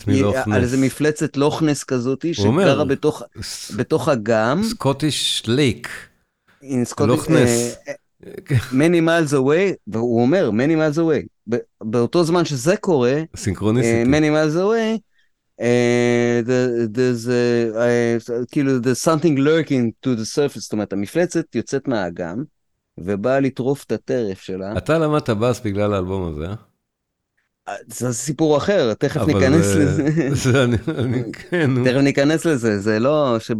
על איזה. מפלצת לוכנס כזאתי, שגרה בתוך, ס- בתוך אגם, סקוטיש לייק. in Scottish- לוך נס. אה, many miles away, והוא אומר, many miles away. באותו זמן שזה קורה, uh, סינכרוניסיטי. many miles away, uh, the, there's uh, uh, כאילו there's something lurking to the surface, זאת אומרת המפלצת יוצאת מהאגם ובאה לטרוף את הטרף שלה. אתה למדת בס בגלל האלבום הזה, אה? אה, זה סיפור אחר, תכף ניכנס זה- לזה. זה אני, אני, כן. תכף ניכנס לזה, זה לא ש...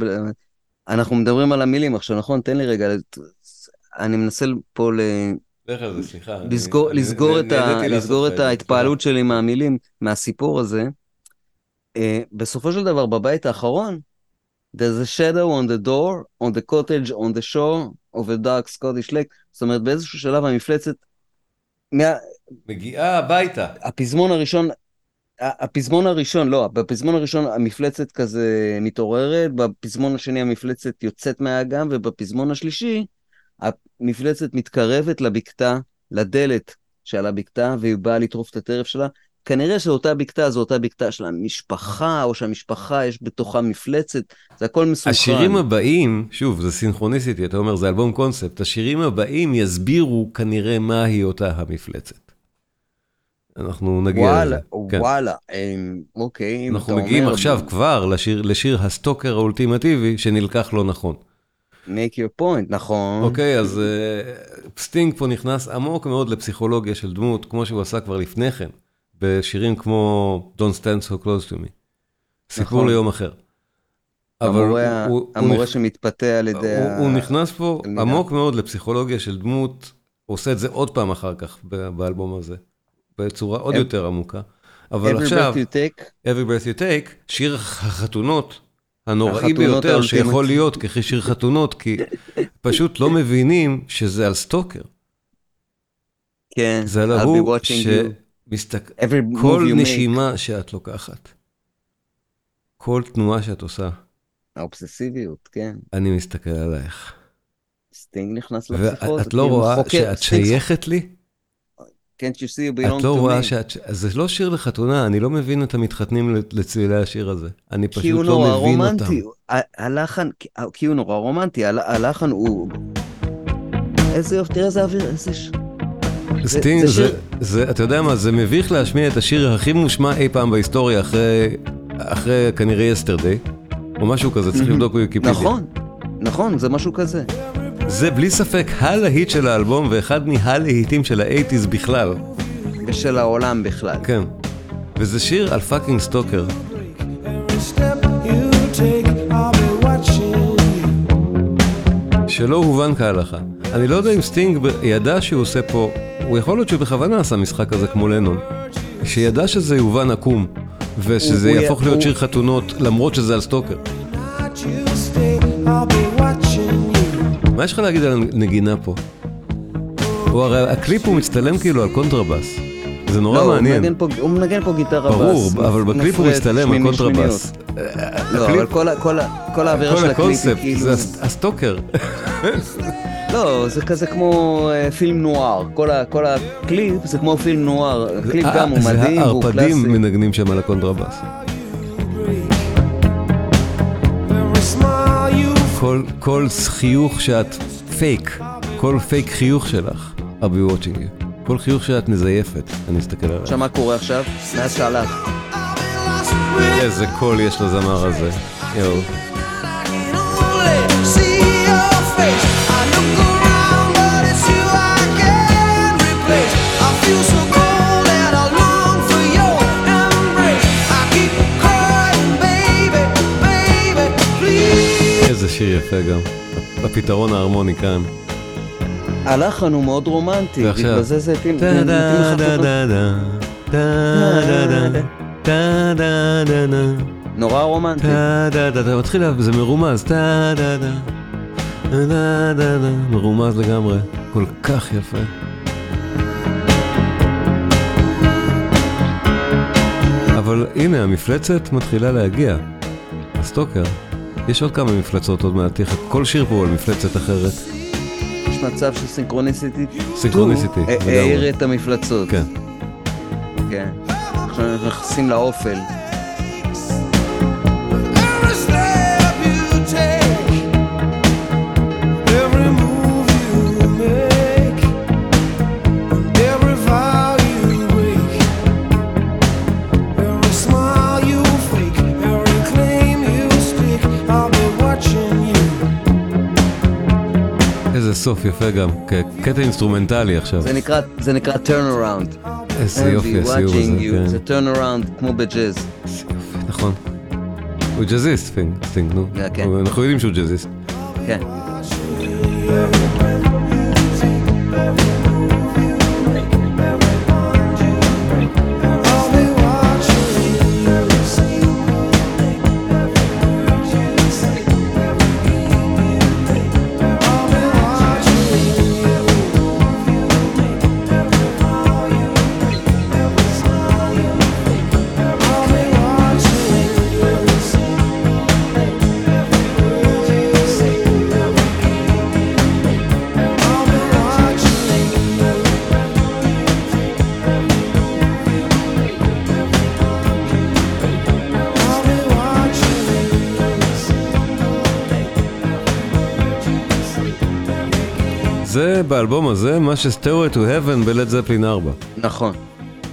אנחנו מדברים על המילים עכשיו, נכון? תן לי רגע, אני מנסה פה ל... לך על זה, סליחה. אני- לסגור, אני- את, ה, לסגור. ההתפעלות שלי מהמילים, מהסיפור הזה. Uh, בסופו של דבר, בבית האחרון, there's a shadow on the door, on the cottage, on the shore of a dark Scottish lake. זאת אומרת, באיזשהו שלב המפלצת, מה, מגיעה הביתה. הפזמון הראשון, הפזמון הראשון, לא, בפזמון הראשון המפלצת כזה מתעוררת, בפזמון השני המפלצת יוצאת מהאגם, ובפזמון השלישי המפלצת מתקרבת לבקתה, לדלת שעל הבקתה, והיא באה לטרוף את הטרף שלה. כנראה שאותה בקתה זו אותה בקתה של המשפחה, או שהמשפחה יש בתוכה מפלצת, זה הכל מסוכן. השירים הבאים, שוב, זה סינכרוניסיטי, אתה אומר, זה אלבום קונספט, השירים הבאים יסבירו כנראה מהי אותה המפלצת. אנחנו נגיע וואלה, לזה. כן. וואלה, אמ, אוקיי, אם אנחנו אתה מגיעים אומר, עכשיו כבר לשיר, לשיר הסטוקר האולטימטיבי שנלקח לא נכון. make your point, נכון. אוקיי, אז uh, סטינג פה נכנס עמוק מאוד לפסיכולוגיה של דמות, כמו שהוא עשה כבר לפני כן, בשירים כמו Don't Stand So Close to Me. סיפור נכון. ליום אחר. אבל המורה, הוא- הוא המורה נכ- שמתפתה על ידי הוא, ה... הוא נכנס פה תלמידה. עמוק מאוד לפסיכולוגיה של דמות, הוא עושה את זה עוד פעם אחר כך באלבום הזה, בצורה עוד Every- יותר עמוקה. אבל Every עכשיו, breath take, Every Breath You Take, שיר החתונות הנוראי ביותר. שיכול להיות כשיר חתונות, כי פשוט לא מבינים שזה על stalker. כן, זה על I'll be ההוא watching you. Move כל you make. נשימה שאת לוקחת, כל תנועה שאת עושה, האובססיביות, כן. אני מסתכל עלייך. סטינג נכנס לפסיכוזה. ואת לא כאילו, רואה שאת סטינג- שייכת לי? Can't you see you belong את לא to רואה me? שאת... זה לא שיר לחתונה, אני לא מבין את המתחתנים לצלילי השיר הזה. אני כי הוא פשוט לא נורא מבין אותם. רומנטי. ה- הלחן, כי הוא נורא רומנטי, הל- הלחן הוא... איזה יופי, תראה איזה אוויר, איזה... סטינג, זה זה, שיר- זה, אתה יודע מה, זה מביך להשמיע את השיר הכי מושמע אי פעם בהיסטוריה אחרי, אחרי כנראה Yesterday, או משהו כזה, צריך לבדוק בוויקיפדיה. נכון, נכון, זה משהו כזה. זה בלי ספק הלהיט של האלבום ואחד מהלהיטים של ה eighties בכלל. ושל העולם בכלל. כן. וזה שיר על fucking stalker. שלא הובן כהלכה. אני לא יודע אם סטינג ידע שהוא עושה פה, הוא יכול להיות שהוא בכוונה עשה משחק כזה כמו לנון. שידע שזה יובן עקום, ושזה הוא- הוא- יהפוך להיות הוא- שיר חתונות למרות שזה על stalker. מה יש לך להגיד על הנגינה פה? הוא הרי הקליפ הוא מצטלם כאילו על קונטרבאס. זה נורא לא, הוא מעניין. הוא מנגן פה גיטרה ברור, בס, אבל בקליפ הוא מצטלם על. שמיניות. לא, אבל כל האווירה של הקליפ היא כאילו... זה הס- ה stalker. לא, זה כזה כמו אה, פילם נואר. כל הקליפ זה כמו פילם נואר. הקליפ גם הוא מדהים והוא קלאסי. הערפדים מנגנים שם על כל, כל חיוך שאת פייק, כל פייק חיוך שלך, I'll be watching you. כל חיוך שאת מזייפת, אני אסתכל עליו. עכשיו מה קורה עכשיו? מאז שהלך. איזה קול יש לזמר הזה. יואו. איזה שיר יפה גם. הפתרון ההרמוני כאן. הלחן הוא מאוד רומנטי. בגלל זה זה התאים דה, נורא רומנטי. דה, מתחיל, זה מרומז, מרומז לגמרי, כל כך יפה. אבל הנה, המפלצת מתחילה להגיע. הסטוקר. יש עוד כמה מפלצות עוד מעט, כל שיר פה על מפלצת אחרת. יש מצב של סינכרוניסיטי. העיר את המפלצות. כן. כן. אנחנו נכנסים לאופל. איזה סוף יפה גם, קטע אינסטרומנטלי עכשיו. זה נקרא, זה נקרא turn around. איזה יופי הסיום הזה. כן. זה turn around כמו בג'אז. איזה יופי, נכון. הוא ג'אזיסט, סטינג, נו. כן, כן. אנחנו יודעים שהוא ג'אזיסט. כן. זה באלבום הזה, מה ש-Stairway to Heaven בלד זפלין 4. נכון.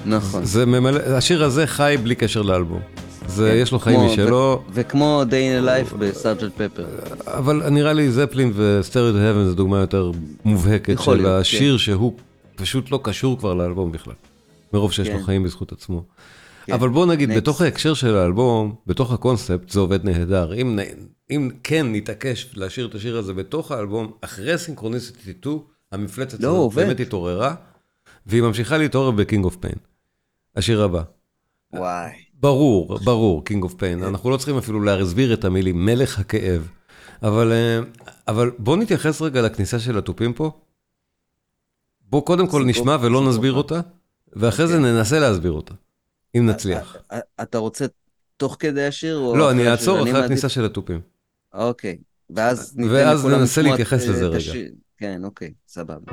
נכון. זה ממלא, השיר הזה חי בלי קשר לאלבום. זה, יש לו חיים משלו, וכמו Day in a Life בסארג'נט פפר. אבל נראה לי זפלין ו-Stairway to Heaven זה דוגמה יותר מובהקת של להיות, השיר שהוא פשוט לא קשור כבר לאלבום בכלל. מרוב שיש לו כן. חיים בזכות עצמו. כן. אבל בוא נגיד, Next. בתוך ההקשר של האלבום, בתוך הקונספט, זה עובד נהדר. אם, אם כן נתעקש להשאיר את השיר הזה בתוך האלבום, אחרי Synchronicity 2, המפלצת לא, הזאת. באמת התעוררה, והיא ממשיכה להתעורר ב King of Pain. השיר הבא. וואי. ברור, ברור, King of Pain. אנחנו לא צריכים אפילו להסביר את המילים, מלך הכאב. אבל, אה, אבל בוא נתייחס רגע לכניסה של התופים פה. בוא קודם כל נשמע ולא סיפור נסביר אחד. אותה, ואחרי זה אוקיי. ננסה להסביר אותה, אם נצליח. אה, אתה רוצה תוך כדי השיר? לא, אני? אעצור אחרי הכניסה של התופים. אוקיי. ואז ואז ננסה להתייחס לזה רגע. כן, אוקיי, סבבה.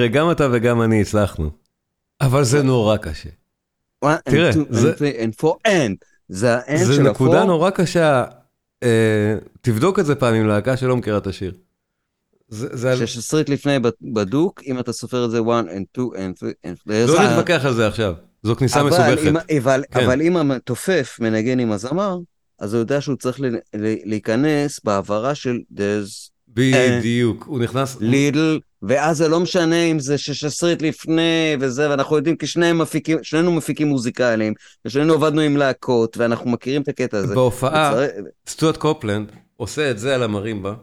תראה, גם אתה וגם אני הצלחנו, אבל זה נורא קשה. תראה, זה-. זה נקודה. נורא קשה. אה, תבדוק את זה פעם עם להקה שלא מכירה את השיר. שש עשרית לפני בדוק, אם אתה סופר את זה one and two and three and... לא זה ה- נתווכח על זה עכשיו, זו כניסה מסובכת. אבל, כן. אבל אם המתופף מנגן עם הזמר, אז הוא יודע שהוא צריך להיכנס בהעברה של there's בדיוק, הוא נכנס, little, ואז זה לא משנה אם זה שש עשרית לפני וזה, ואנחנו יודעים כי שניהם מפיקים, שנינו מפיקים מוזיקליים, ושנינו עבדנו עם להקות, ואנחנו מכירים את הקטע הזה. בהופעה, סטוארט קופלנד עושה את זה על המרימבה.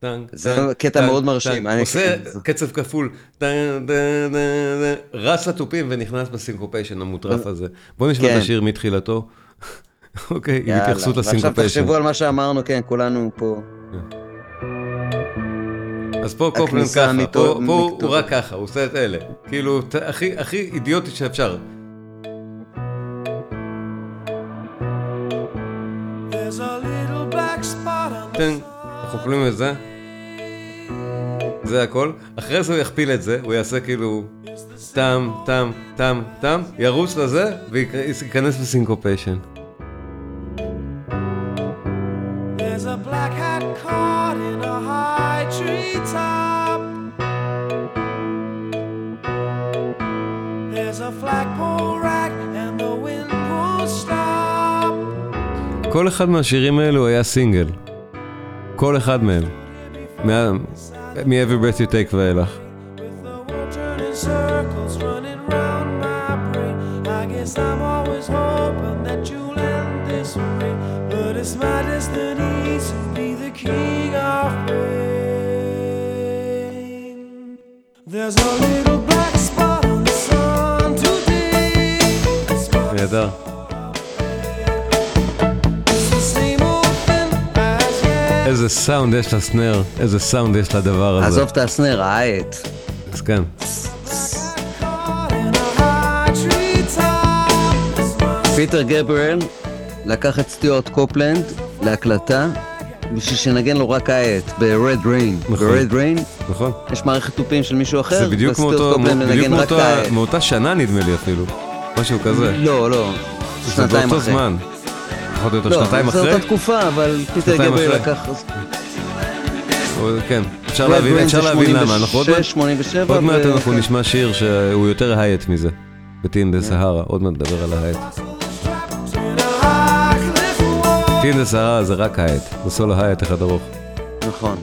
טנק, זה טנק, קטע טנק, מאוד מרשים, טנק. עושה קצב כפול, רץ לתופים ונכנס ב syncopation המוטרף הזה. בוא נשמע את כן. השיר מתחילתו. אוקיי, עם התייחסות ועכשיו ל syncopation. תחשבו על מה שאמרנו, כן, כולנו פה. אז פה קופלנד ככה, מתו- פה פה הוא רק ככה, הוא עושה את אלה. כאילו, ת- הכי הכי אידיוטי שאפשר. There's a little black spot on the תן, אנחנו קוראים לזה. זה הכל. אחרי זה הוא יכפיל את זה, הוא יעשה כאילו טאם, טאם, טאם, טאם, ירוץ לזה וייכנס ב syncopation. There's a black hat caught in a כל אחד מהשירים האלו היה סינגל. כל אחד מהם. מה- מ-Every Breath You Take ואילך. איזה סאונד יש ל snare, איזה סאונד יש לדבר הזה. עזוב את ה snare, ה hat. אז כן. פיטר גבריאל לקח את סטיוארט קופלנד להקלטה בשביל שנגן לו רק ה hat, ב-Red Rain. נכון. ב-Red Rain נכון. יש מערכת תופים של מישהו אחר, זה בדיוק מאותו- קופלנד בדיוק. מאותה שנה נדמה לי אפילו. משהו כזה. לא, לא, זה שנתיים באותו אחרי. זמן. פחות או יותר לא, שנתיים אחרי. אותה תקופה, אבל פיטר גבריאל. לקח... או- כן, אפשר להבין, אפשר להבין למה. אנחנו עוד מעט- 86, 87, עוד מעט אנחנו נשמע שיר שהוא יותר hi-hat מזה. ב Tea in the Sahara, עוד מעט נדבר על ה hi-hat. trapped in a high cliff wall. Tea in the Sahara זה רק hi-hat, זה סולו hi-hat אחד ארוך. נכון.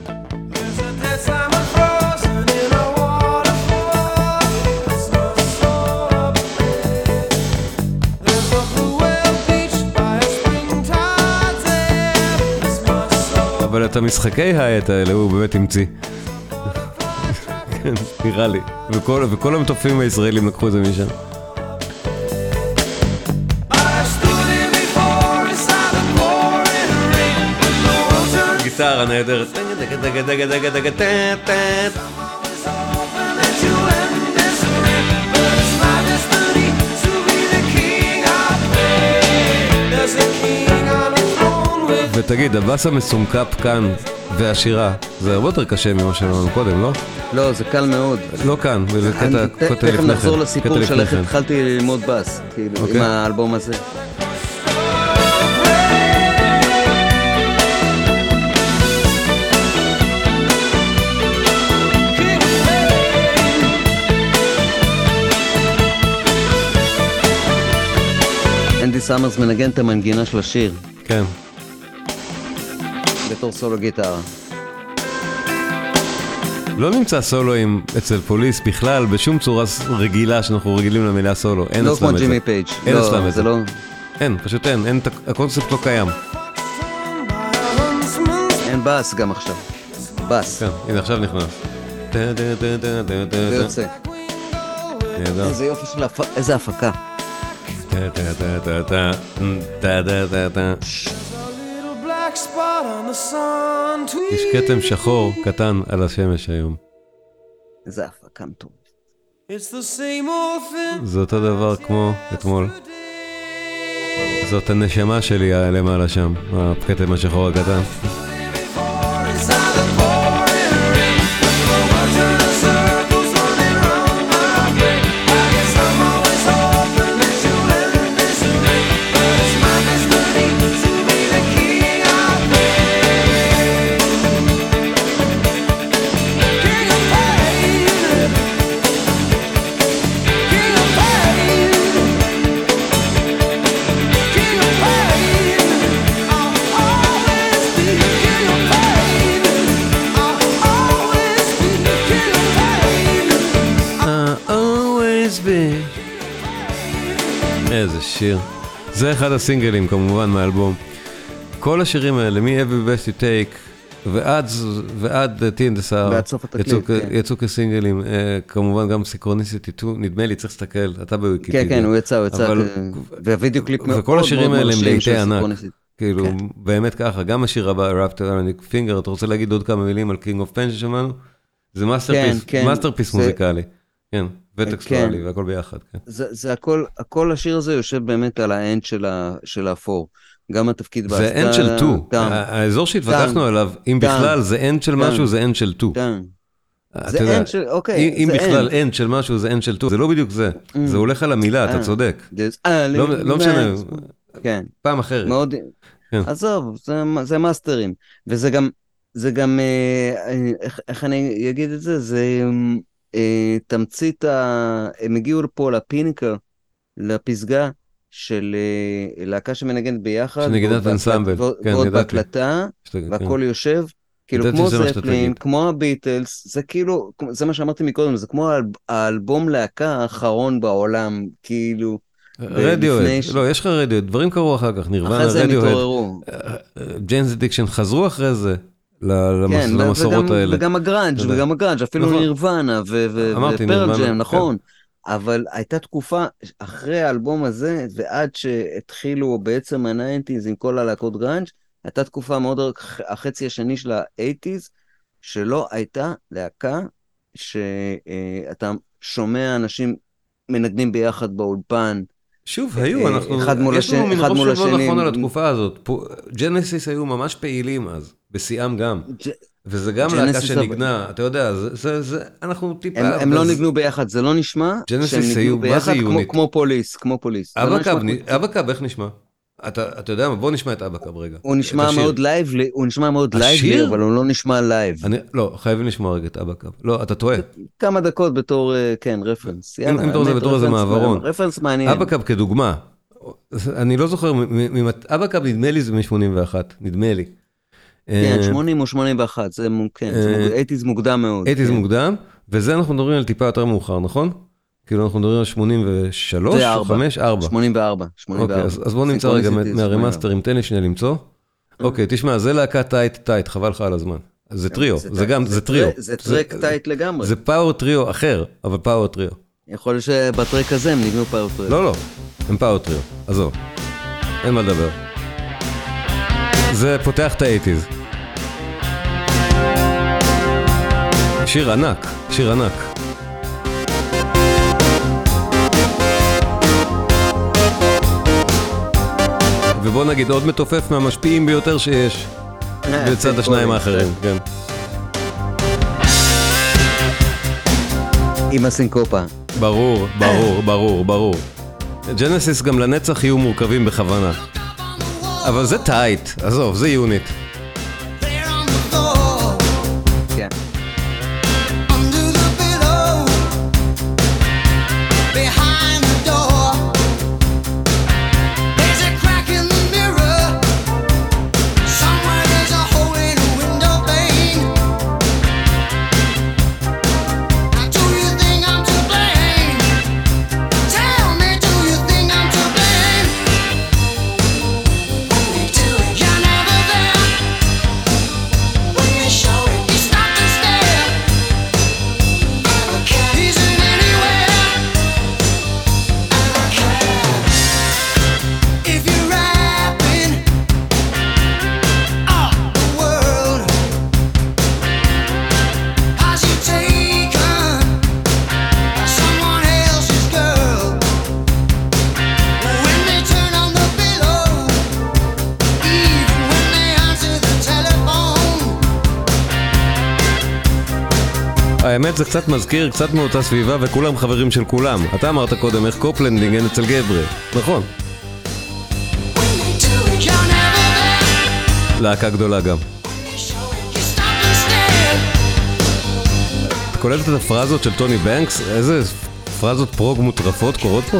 אבל את המשחקי הייט האלה הוא באמת המציא. כן, נראה לי. וכל, וכל המתופים הישראלים לקחו את זה משם. I stood ותגיד, הבאס המסומקפ כאן והשירה, זה הרבה יותר קשה ממה שאמרנו קודם, לא? לא, זה קל מאוד. לא כאן, וזה קטע, לפני תכף כן. נחזור קטע לסיפור של איך כן. התחלתי ללמוד בס, כאילו, עם אוקיי. האלבום הזה. אנדי סאמרס מנגן את המנגינה של השיר, כן. בתור סולו גיטרה. לא נמצא סולואים אצל פוליס בכלל בשום צורה רגילה שאנחנו רגילים למילה סולו. אין לא אצלם כמו את זה. ג'ימי פייג'. אין לא, אצלם את זה. לא... אין, פשוט אין, אין, הקונספט לא קיים. אין בס גם עכשיו. בס. כן, הנה עכשיו נכנס. טה, טה, טה, טה, טה, טה, זה טה. יוצא. נהדר. איזה יופי של הפ... איזה הפקה. יש כתם שחור קטן על השמש היום. איזה הפקה מטורפת. It's the same old thing. זה אותו דבר כמו אתמול. זאת הנשמה שלי למעלה שם, הכתם השחור הקטן. שיר. זה אחד הסינגלים כמובן מהאלבום. כל השירים האלה, מ- Every Breath You Take ועד, ועד התקליט, יצאו, כן. יצאו כסינגלים, אה, כמובן גם Synchronicity 2, נדמה לי, צריך להסתכל, אתה בוויקיפדיה. כן, כן, הוא יצא, הוא יצא. והווידאו קליפ מאוד וכל השירים מאוד האלה הם מרשים של ענק. כאילו, כן. באמת ככה, גם השיר הבא, Wrapped Around Your Finger, אתה רוצה להגיד עוד כמה מילים על King of Pain ששמענו? זה masterpiece, כן. masterpiece זה- מוזיקלי. כן, וטקסטואלי כן. והכל ביחד, כן. זה, זה הכל, הכל השיר הזה יושב באמת על האנד של, ה, של האפור. גם התפקיד זה אנד של 2, האזור שהתווכחנו. עליו, אם. בכלל זה אנד של טאן. משהו, זה אנד של 2. טאן. אתה זה אנד של, אוקיי, אם בכלל. אנד של משהו, זה אנד של 2, זה לא בדיוק זה, זה הולך על המילה, אתה אה. צודק. אה, לא לא משנה, כן, פעם אחרת. מאוד, כן. עזוב, זה, מאסטרים. וזה גם, זה גם, אה, אה, איך, אני אגיד את זה? זה אה, תמצית, ה, הם הגיעו פה לפיניקל, לפסגה של אה, להקה שמנגנת ביחד. ועוד בהקלט- אנסמבל, ועוד- כן, ועוד ידעתי. בהקלטה, שאתה- כן. והכל יושב. כאילו כמו זפלין, תגיד. כמו הביטלס, זה כאילו, זה מה שאמרתי מקודם, זה כמו האל- האלבום להקה האחרון בעולם, כאילו, רדיואד, ש- לא, יש לך רדיואד, דברים קרו אחר כך, נירוונה, אחרי זה הם רדיואד, התעוררו. ג'יינס אדיקשן חזרו אחרי זה כן, למסורות וגם, האלה. וגם הגראנג'. וגם הגראנג', אפילו נכון. נירוונה ו- ו- אמרתי, ופרל נירוונה, ג'ם, כן. נכון. אבל הייתה תקופה אחרי האלבום הזה, ועד שהתחילו בעצם ה nineties עם כל הלהקות גראנג', הייתה תקופה מאוד, החצי השני של ה eighties, שלא הייתה להקה שאתה שומע אנשים מנגנים ביחד באולפן. שוב, היו, אה, אנחנו, אחד מול יש לנו השני- מין רוב השני. נכון על התקופה הזאת. ג'נסיס היו ממש פעילים אז, בשיאם גם. וזה גם להקה שניגנה, אתה יודע, זה, זה, אנחנו טיפה... הם, הם לא ניגנו ביחד, זה לא נשמע שהם ניגנו זה ביחד כמו? כמו פוליס, כמו פוליס. לא Abacab, איך נשמע? אתה, אתה יודע מה, בוא נשמע את Abacab רגע. הוא נשמע. מאוד lively, הוא נשמע מאוד? lively, אבל הוא לא נשמע live. אני, לא, חייבים לשמוע רגע את Abacab. לא, אתה טועה. כמה דקות בתור, אה, כן, רפרנס. יאללה, אם אתה רוצה בתור איזה מעברון. רפרנס מעניין. אבא cab כדוגמה, אני לא זוכר, Abacab נדמה לי זה מ-81, נדמה לי. כן, אה, 80 או 81, זה כן, זה אה, מוג- 80's מוקדם מאוד. eighties כן. מוקדם, וזה אנחנו מדברים על טיפה יותר מאוחר, נכון? כאילו אנחנו מדברים על 83 זה או ארבע. 5? 4. 84, 84. אוקיי, אז אז בוא נמצא רגע מהרמאסטרים, תן לי שנייה למצוא. אוקיי, תשמע, זה להקה tight tight, חבל לך על הזמן. זה טריו, זה גם, זה טריו. זה track tight לגמרי. זה power trio אחר, אבל power trio. יכול להיות שב track הזה הם ניגנו power track. לא, לא, הם power trio, עזוב. אין מה לדבר. זה פותח את ה eighties. שיר ענק, שיר ענק. ובוא נגיד עוד מתופף מהמשפיעים ביותר שיש, אה, בצד כן, השניים האחרים, כן. עם הסינקופה. ברור, ברור, ברור, ברור. ג'נסיס גם לנצח יהיו מורכבים בכוונה. אבל זה טייט, עזוב, זה יוניט. זה קצת מזכיר, קצת מאותה סביבה וכולם חברים של כולם. אתה אמרת קודם איך קופלנד ניגן אצל גברי. נכון. להקה גדולה גם. את קולטת את הפרזות של טוני בנקס? איזה פרזות פרוג מוטרפות קורות פה?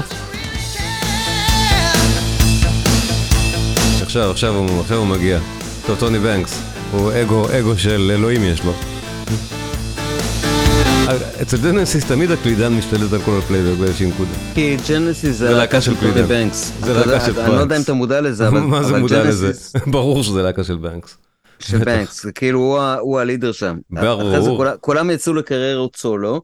עכשיו, עכשיו הוא, עכשיו הוא מגיע. טוב, טוני בנקס. הוא אגו, אגו של אלוהים יש לו. אצל ג'נסיס תמיד הקלידן משתלט על כל הפלייבק באיזושהי נקודה. כי ג'נסיס זה להקה של קלידן. בנקס. זה להקה של אני לא יודע אם. אתה מודע לזה, אבל מה זה מודע לזה? ג'נסיס ברור שזה להקה של בנקס. של בנקס, זה כאילו הוא ה leader שם. ברור. כולם- יצאו לקריירות סולו,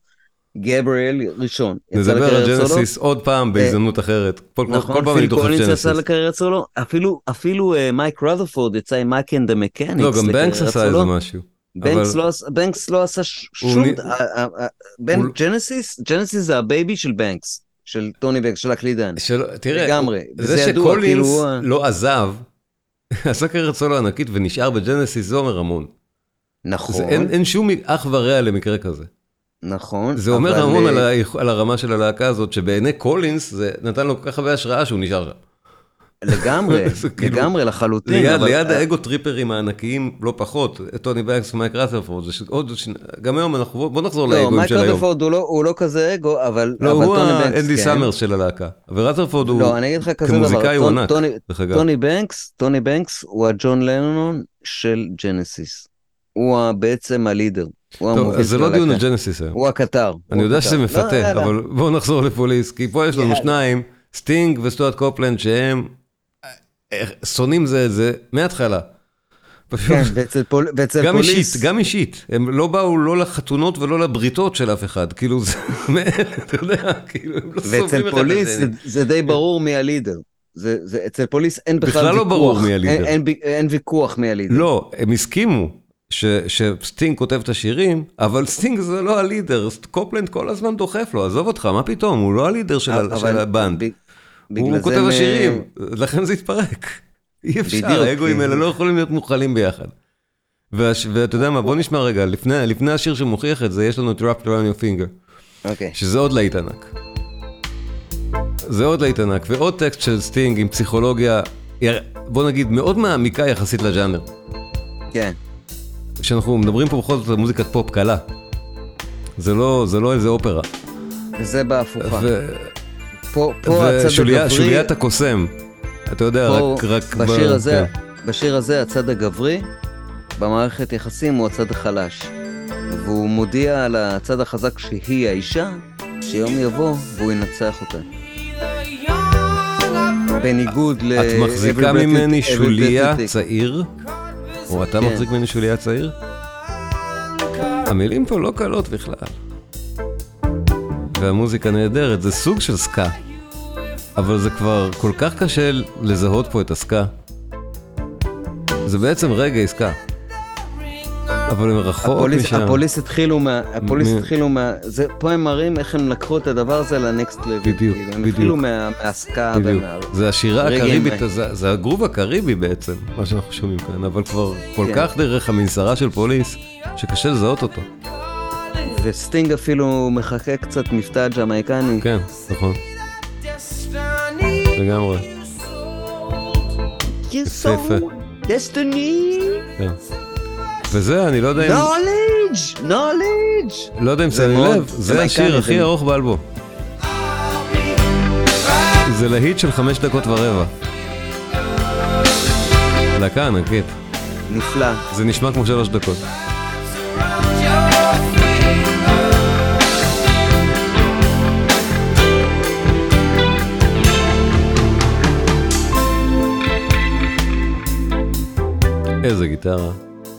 גבריאל ראשון. נדבר על. ג'נסיס עוד פעם בהזדמנות אחרת. כל נכון, פעם אני דוחף ג'נסיס. יצא לקריירת סולו, אפילו אה, מייק רות'רפורד יצא עם Mike and the Mechanics לא, גם בנקס עשה איזה משהו. בנקס אבל- לא בנקס לא עשה שום, אה, אה, אה, הוא- ג'נסיס, ג'נסיס זה ה baby של בנקס, של טוני בנקס, של הקלידן. שלא, תראה, לגמרי, זה שקולינס כאילו לא עזב, עשה קריירת סולו ענקית ונשאר בג'נסיס זה אומר המון. נכון, זה אין אין שום אח ורע למקרה כזה. נכון. זה אומר אבל, המון על ה- על הרמה של הלהקה הזאת, שבעיני קולינס זה נתן לו כל כך הרבה השראה שהוא נשאר שם. לגמרי, כאילו- לגמרי, לחלוטין. ליד, אבל- ליד האגו טריפרים הענקיים, לא פחות, טוני בנקס ומייק רת'רפורד, גם היום אנחנו, בוא- נחזור לא, לאגואים מייק של היום. רות'רפורד הוא לא- הוא לא כזה אגו, אבל לא, אבל הוא טוני בנקס האנדי כן. סאמרס של הלהקה, ורת'רפורד הוא, לא, כמוזיקאי הוא ענק, דרך אגב. טוני בנקס, טוני בנקס הוא הג'ון לנון של ג'נסיס. הוא בעצם ה leader. הוא טוב, זה לא דיון על. ג'נסיס היום. הוא הקטר. אני הוא יודע. שזה לא, מפתה. אבל בואו נחזור לפוליס, כי פה יש לנו. שניים, סטינג וסטוארט קופלנד, שהם שונאים זה את זה מההתחלה. כן, ואצל פול- ואצל גם פוליס... אישית, גם אישית. הם לא באו לא לחתונות ולא לבריתות של אף אחד, כאילו זה, אתה יודע, כאילו הם לא סובלים ואצל אחד את פוליס זה, די ברור מי ה leader. זה, זה, אצל פוליס אין בכלל בכלל לא ויכוח. ברור מי ה leader. אין, אין, בי- אין ויכוח מי ה leader. לא, הם הסכימו ש- שסטינג כותב את השירים, אבל סטינג זה לא ה leader, קופלנד כל הזמן דוחף לו, עזוב אותך, מה פתאום, הוא לא ה leader של אבל של ה band. הוא זה כותב הם, השירים, לכן זה התפרק. אי אפשר, האגואים האלה לא יכולים להיות מוכלים ביחד. והש- ואתה יודע מה, בוא נשמע רגע, לפני לפני השיר שמוכיח את זה, יש לנו את Wrapped Around Your Finger, אוקיי. שזה עוד להיט ענק. זה עוד להיט ענק, ועוד טקסט של סטינג עם פסיכולוגיה, בוא נגיד, מאוד מעמיקה יחסית לז'אנר. כן. שאנחנו מדברים פה בכל זאת על מוזיקת פופ קלה. זה לא, זה לא איזה אופרה. וזה בהפוכה. ו- פה, פה הצד הגברי, שוליית הקוסם. אתה יודע, פה, רק, רק... ב- בשיר הזה, כן. בשיר הזה הצד הגברי במערכת יחסים הוא הצד החלש. והוא מודיע על הצד החזק שהיא האישה, שיום יבוא והוא ינצח אותה. בניגוד ל... את מחזיקה ממני שוליה. צעיר? או אתה כן. מחזיק ממני שוליה צעיר? המילים פה לא קלות בכלל. והמוזיקה נהדרת, זה סוג של סקה. אבל זה כבר כל כך קשה לזהות פה את הסקה. זה בעצם רגע סקה. אבל הם רחוק הפוליס, משם. הפוליס התחילו מה... הפוליס מ- התחילו מה... זה, פה הם מראים איך הם לקחו את הדבר הזה לנקסט לוי. בדיוק, כאילו, הם בדיוק. התחילו מה, מהסקה בדיוק. ומה... זה השירה הקריבית, האלה. זה, זה הגרוב הקריבי בעצם, מה שאנחנו שומעים כאן, אבל כבר כל כן. כך דרך המנסרה של פוליס, שקשה לזהות אותו. וסטינג אפילו מחכה קצת מבטא ג'מייקני. כן, נכון, לגמרי. דסטיני, כן. וזה, אני לא יודע אם, knowledge, knowledge. לא יודע אם שמים לב, זה השיר הכי ארוך באלבום. זה להיט של חמש דקות ורבע. דקה ענקית. נפלא. זה נשמע כמו שלוש דקות. איזה גיטרה.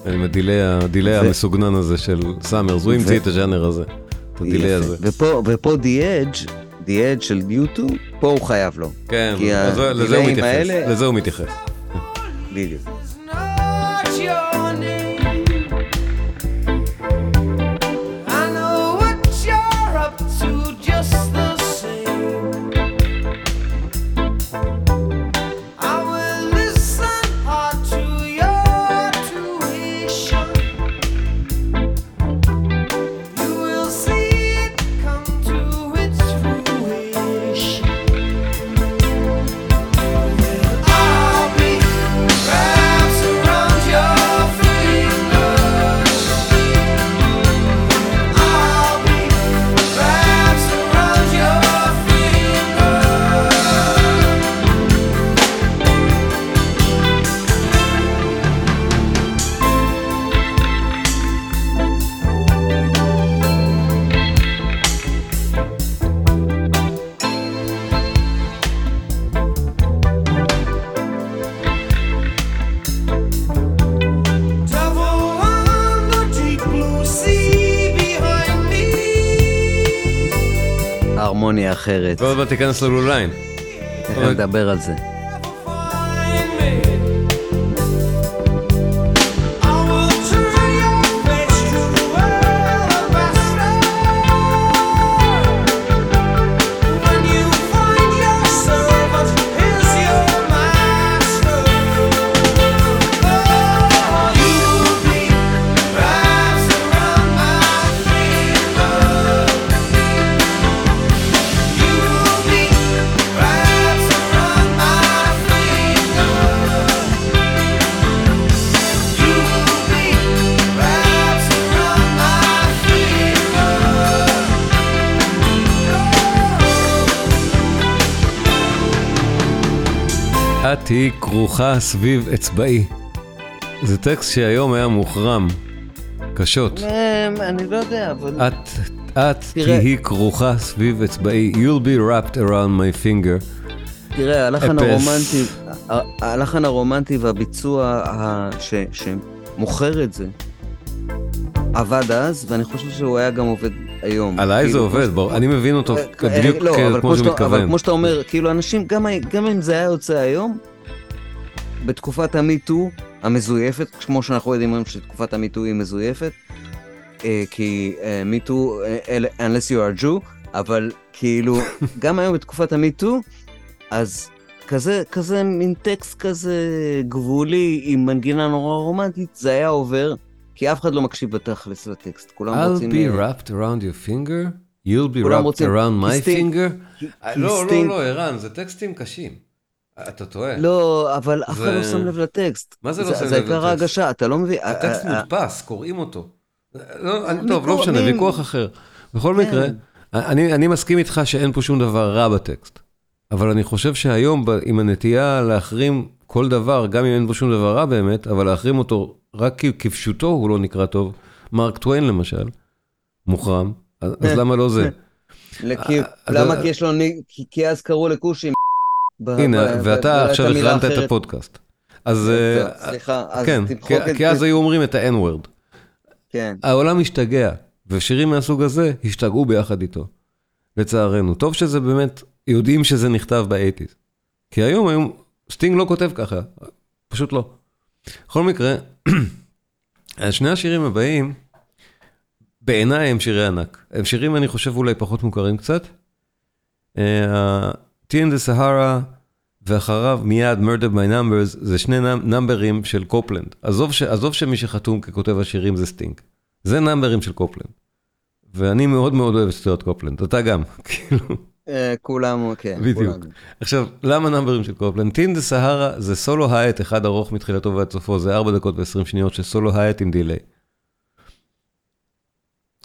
עם ה delay, המסוגנן הזה של סאמרס, הוא המציא את הז'אנר הזה. את ה delay. הזה. ופה, The Edge של U2, פה הוא חייב לו. כן, לזה הוא מתייחס. לזה הוא מתייחס. בדיוק. בהרמוניה אחרת. ועוד מעט תיכנס ללוליין. תכף נדבר על זה. תהיי כרוכה סביב אצבעי. זה טקסט שהיום היה מוחרם. קשות. אמ, אני לא יודע, אבל... את, את. תהיי כרוכה סביב אצבעי. You'll be wrapped around my finger. תראה, הלחן. הרומנטי, הלחן הרומנטי והביצוע ש- שמוכר את זה, עבד אז, ואני חושב שהוא היה גם עובד היום. עליי זה כאילו, עובד, ברור. אני מבין אותו אה, בדיוק לא, כמו שהוא שאתה- אבל מתכוון. כמו שאתה אומר, כאילו אנשים, גם אם זה היה יוצא היום, בתקופת המיטו המזויפת, כמו שאנחנו יודעים היום שתקופת המיטו היא מזויפת, אה, כי מיטו, unless you are Jew, אבל כאילו, גם היום בתקופת המיטו, אז כזה, כזה מין טקסט כזה גבולי עם מנגינה נורא רומנטית, זה היה עובר, כי אף אחד לא מקשיב בתכלס לטקסט, כולם I'll רוצים... be אה, wrapped around your finger, you'll be wrapped רוצים- around my finger. אה, לא, לא, לא, ערן, זה טקסטים קשים. אתה טועה. לא, אבל אף אחד זה- לא שם לב לטקסט. מה זה לא שם זה לב עיקר לטקסט? ההגשה, אתה לא מבין. הטקסט אה, אה, מודפס, קוראים אותו. לא, טוב, לא משנה, ויכוח אחר. בכל כן. מקרה, אני מסכים איתך שאין פה שום דבר רע בטקסט. אבל אני חושב שהיום, עם הנטייה להחרים כל דבר, גם אם אין בו שום דבר רע באמת, אבל להחרים אותו רק כפשוטו הוא לא נקרא טוב. מרק טוויין למשל, מוחרם, אז אה, למה לא זה? אה, למה? כי יש לו... כי- אז קראו לכושי... ב- הנה, ב- ואתה ב- עכשיו החרמת את. הפודקאסט. אז אה, סליחה, אז כן, תמחוק כי- את כי אז זה. היו אומרים את ה-N-word. כן. העולם השתגע, ושירים מהסוג הזה השתגעו ביחד איתו. לצערנו. טוב שזה באמת, יודעים שזה נכתב ב eighties. כי היום, היום, סטינג לא כותב ככה, פשוט לא. בכל מקרה, שני השירים הבאים, בעיניי הם שירי ענק. הם שירים, אני חושב, אולי פחות מוכרים קצת. Tea in the Sahara, ואחריו מיד Murder by Numbers, זה שני נאמ- נאמברים של קופלנד. עזוב, ש, עזוב שמי שחתום ככותב השירים זה סטינג. זה נאמברים של קופלנד. ואני מאוד מאוד אוהב את סטוארט קופלנד, אתה גם, כאילו. אה, כולם, כן. בדיוק. עכשיו, למה נאמברים של קופלנד? Tea in the Sahara זה סולו hi-hat אחד ארוך מתחילתו ועד סופו, זה 4 דקות ו-20 שניות של סולו hi-hat עם delay.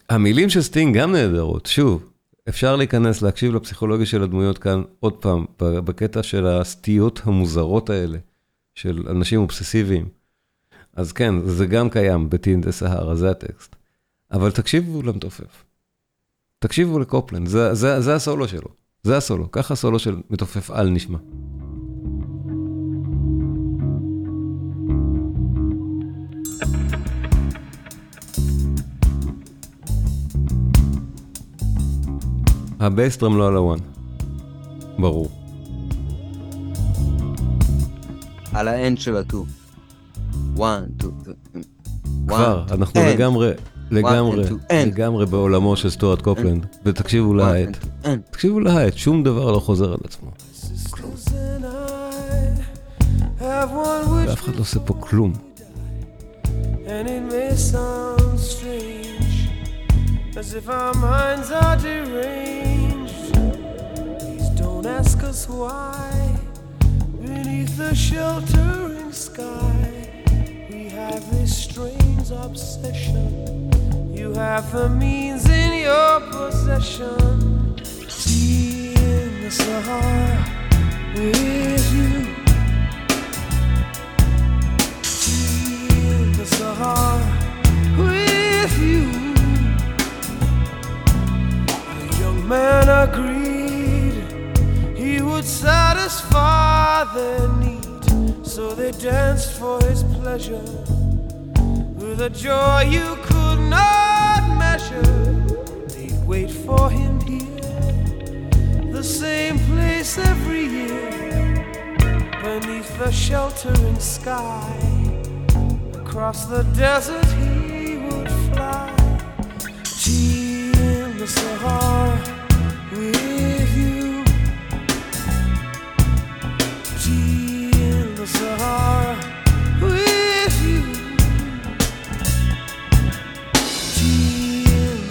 המילים של סטינג גם נהדרות, שוב, אפשר להיכנס, להקשיב לפסיכולוגיה של הדמויות כאן עוד פעם, בקטע של הסטיות המוזרות האלה, של אנשים אובססיביים. אז כן, זה גם קיים ב Tea in the Sahara, זה הטקסט. אבל תקשיבו למתופף. תקשיבו לקופלנד, זה, זה, זה הסולו שלו. זה הסולו, ככה הסולו של מתופף על נשמע. ה bass drum לא על ה one. ברור. על ה and של ה two. one, two, כבר, אנחנו. לגמרי, לגמרי. לגמרי בעולמו של סטוארט קופלנד, ותקשיבו להייט. תקשיבו להייט, שום דבר לא חוזר על עצמו. ואף אחד לא עושה פה כלום. And it may sound strange, as if our minds are deranged. Don't ask us why. Beneath the sheltering sky, we have this strange obsession. You have the means in your possession. See in the Sahara with you. Their need, so they danced for his pleasure with a joy you could not measure. They'd wait for him here the same place every year, beneath the sheltering sky. Across the desert he would fly, tea in the Sahara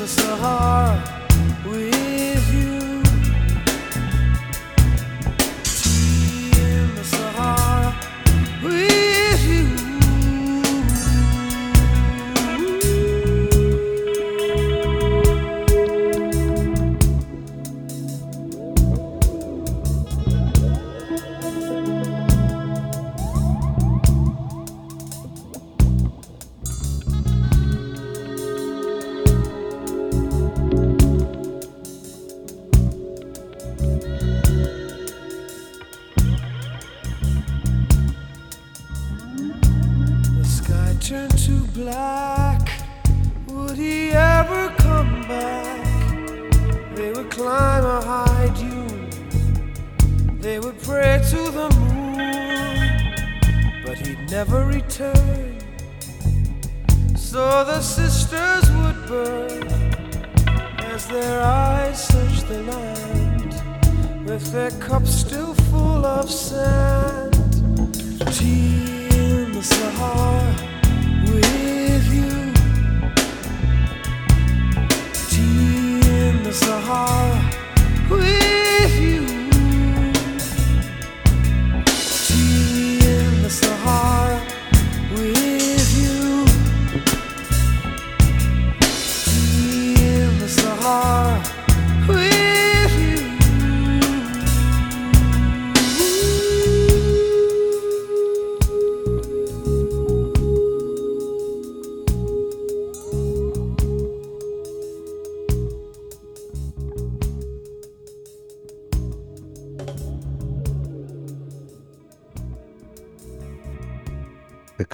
Sahara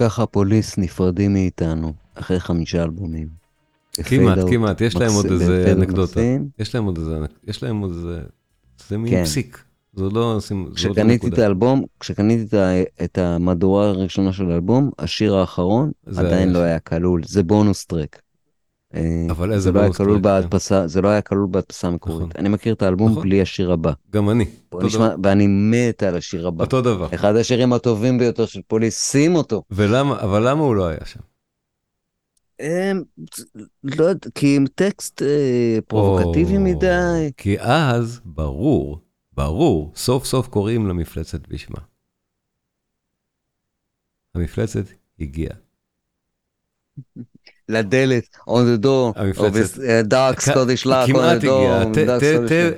וככה פוליס נפרדים מאיתנו, אחרי חמישה אלבומים. כמעט, כמעט, יש להם עוד איזה אנקדוטה. יש להם עוד איזה, יש להם עוד איזה, זה מין כן. פסיק. זה לא, עוד כשקניתי את. האלבום, כשקניתי את המהדורה הראשונה של האלבום, השיר האחרון עדיין לא היה כלול, זה בונוס טרק. אה, אבל איזה זה לא כלול. בהדפסה, זה לא היה כלול בהדפסה המקורית. נכון. אני מכיר את האלבום נכון. בלי השיר הבא. גם אני. ואני מת על השיר הבא. אותו דבר. אחד השירים הטובים ביותר של פוליס, שים אותו. ולמה, אבל למה הוא לא היה שם? אמ, לא יודע, כי עם טקסט אה, פרובוקטיבי מדי. כי אז, ברור, ברור, סוף סוף קוראים למפלצת בשמה. המפלצת הגיעה. לדלת, on the door, המפלצת. of a dark Scottish lock on the door.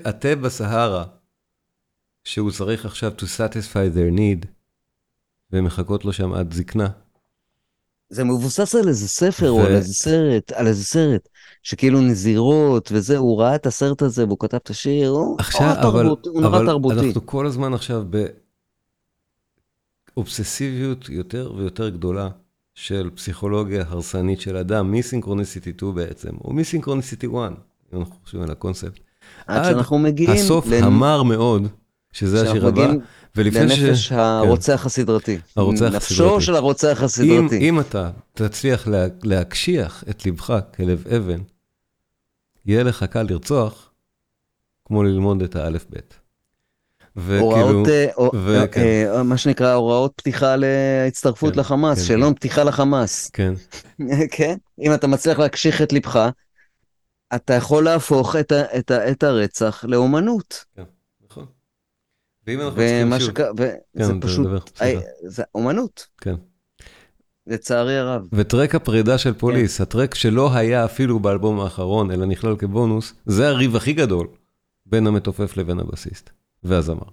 התה בסהרה, שהוא צריך עכשיו to satisfy their need, ומחכות לו שם עד זקנה. זה מבוסס על איזה ספר או ו- על איזה סרט, על איזה סרט, שכאילו נזירות וזה, הוא ראה את הסרט הזה והוא כתב את השיר, הוא נורא אבל, תרבות- הוא נורא אבל תרבותי. אנחנו כל הזמן עכשיו באובססיביות יותר ויותר גדולה של פסיכולוגיה הרסנית של אדם, מסינכרוניסיטי 2 בעצם, או מסינכרוניסיטי 1, אם אנחנו חושבים על הקונספט. עד עד שאנחנו מגיעים הסוף לנ- המר מאוד, שזה השיר הבא, ולפני לנפש הרוצח הסדרתי. הרוצח נפשו הסדרתי. של הרוצח אם, הסדרתי. אם אתה תצליח לה, להקשיח את לבך כלב אבן, יהיה לך קל לרצוח, כמו ללמוד את האלף-בית. הוראות, אה, וכן. אה, מה שנקרא הוראות פתיחה להצטרפות כן, לחמאס, כן, שלום פתיחה לחמאס. כן, כן? אם אתה מצליח להקשיח את ליבך, אתה יכול להפוך את, ה, את, ה, את הרצח לאומנות. נכון. ואם אנחנו צריכים שוב, שק... וזה כן, פשוט, דבר. אה, זה אומנות, כן. לצערי הרב. ו track הפרידה של כן. פוליס, ה track שלא היה אפילו באלבום האחרון, אלא נכלל כבונוס, זה הריב הכי גדול בין המתופף לבין הבסיסט והזמר.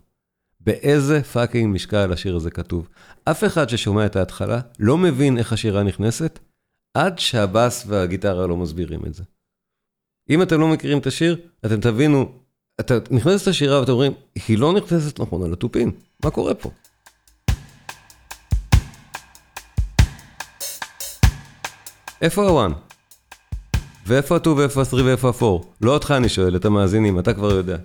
באיזה fucking משקל השיר הזה כתוב. אף אחד ששומע את ההתחלה לא מבין איך השירה נכנסת, עד שהבאס והגיטרה לא מסבירים את זה. אם אתם לא מכירים את השיר, אתם תבינו, אתה נכנסת לשירה ואתם אומרים, היא לא נכנסת נכון על התופים, מה קורה פה? איפה הוואן? ואיפה ה-2 ואיפה ה-3 ואיפה ה-4? לא אותך אני שואל, את המאזינים, אתה כבר יודע.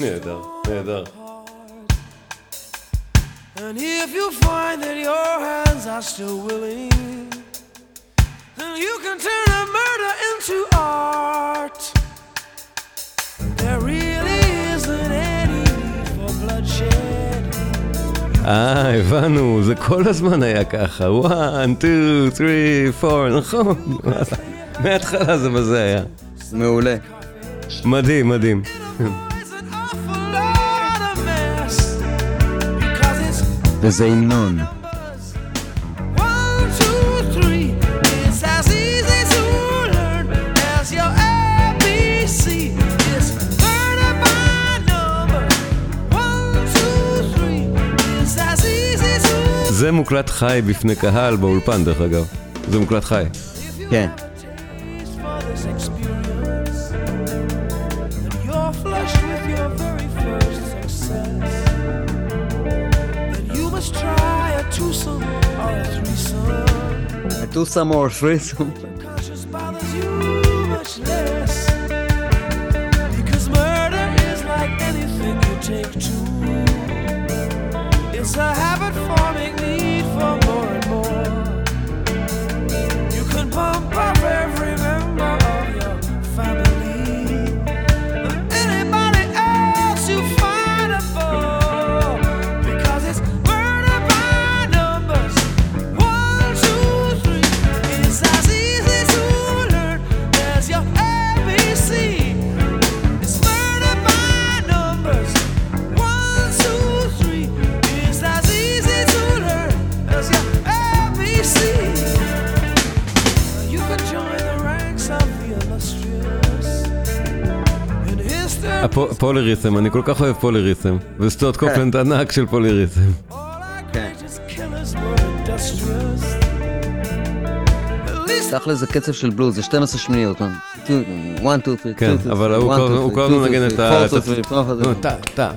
נהדר, נהדר. And if you find that your hands are still willing, then you can turn a murder into art. There really isn't any need for bloodshed. אה, הבנו, זה כל הזמן היה ככה. 1, 2, 3, 4, נכון. מההתחלה זה מה זה היה. מעולה. מדהים, מדהים. וזה המנון. זה מוקלט חי בפני קהל באולפן דרך אגב, זה מוקלט חי. כן. Yeah. Some more threesome. פוליריתם, אני כל כך אוהב פוליריתם. וסטיוארט קופלנד ענק של פוליריתם. all our greatest killers were industrious. At least תכל'ס זה קצב של בלוז, זה 12 שניות. 1, 2, 3, כן, אבל הוא כל- הזמן מנגן את ה... טה, טה,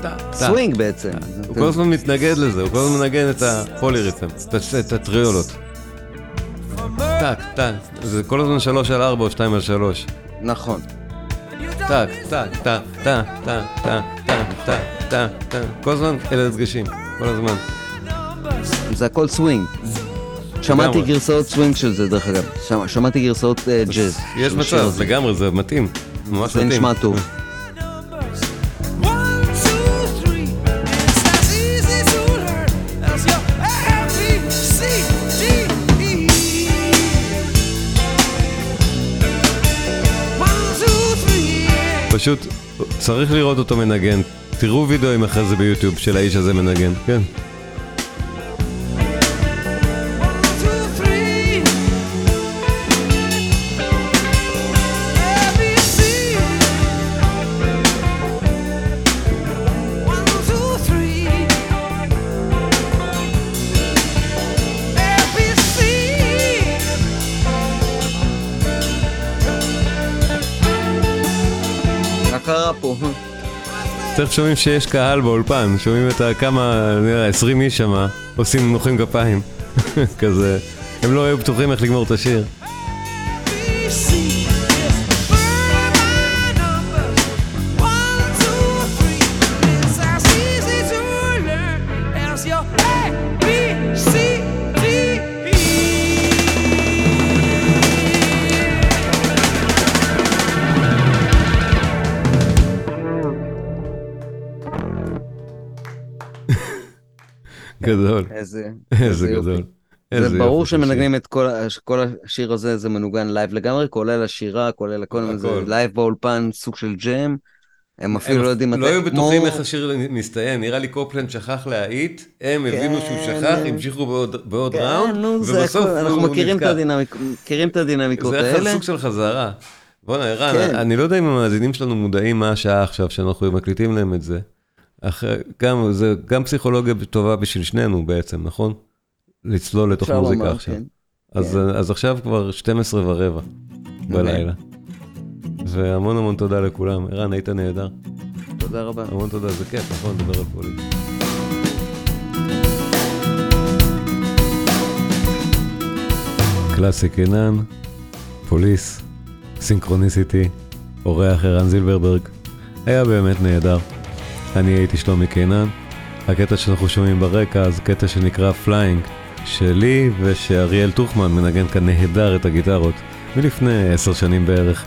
טה. סווינג בעצם. הוא כל הזמן מתנגד לזה, הוא כל הזמן מנגן את הפוליריתם, את הטריולות. טק, טק, זה כל הזמן שלוש על ארבע או שתיים על שלוש. נכון. טק, טק, טק, טק, טק, טק, טק, טק, טק, טק, כל הזמן אלה הדגשים, כל הזמן. זה הכל סווינג. שמעתי. גרסאות סווינג של זה דרך אגב. שמע- שמעתי גרסאות אה, ג'אז. יש מצב. לגמרי, זה מתאים. ממש זה מתאים. נשמע טוב. פשוט צריך לראות אותו מנגן. תראו וידאוים אחרי זה ביוטיוב של האיש הזה מנגן, כן. תכף שומעים שיש קהל באולפן, שומעים את ה- כמה, נראה, 20 איש שמה, עושים מוחאים כפיים. כזה, הם לא היו בטוחים איך לגמור את השיר. גדול. איזה... איזה יופי. גדול. איזה זה ברור שמנגנים את כל כל השיר הזה, זה מנוגן לייב לגמרי, כולל השירה, כולל הכל. זה לייב באולפן, סוג של ג'ם. הם אפילו לא יודעים לא היו כמו- בטוחים איך השיר מסתיים, נראה לי קופלנד שכח להאיט, הם הבינו שהוא כן. שכח, המשיכו בעוד- כן, round, ובסוף אנחנו הוא מכירים את הדינמיקות זה היה האלה. סוג של חזרה. בואנה, ערן, כן. אני לא יודע אם המאזינים שלנו מודעים מה השעה עכשיו שאנחנו מקליטים להם את זה. זה גם פסיכולוגיה טובה בשביל שנינו בעצם, נכון? לצלול לתוך מוזיקה לומר, עכשיו. כן. אז, אז עכשיו כבר 12 ורבע בלילה. והמון המון תודה לכולם. ערן, היית נהדר. תודה רבה. המון תודה, זה כיף, נכון, לדבר על פוליס. קלאסי קינן, פוליס, סינכרוניסיטי, אורח ערן זילברברג, היה באמת נהדר. אני הייתי שלומי קינן, הקטע שאנחנו שומעים ברקע זה קטע שנקרא Flying, שלי ושאריאל טוחמן מנגן כאן נהדר את הגיטרות, מלפני עשר שנים בערך.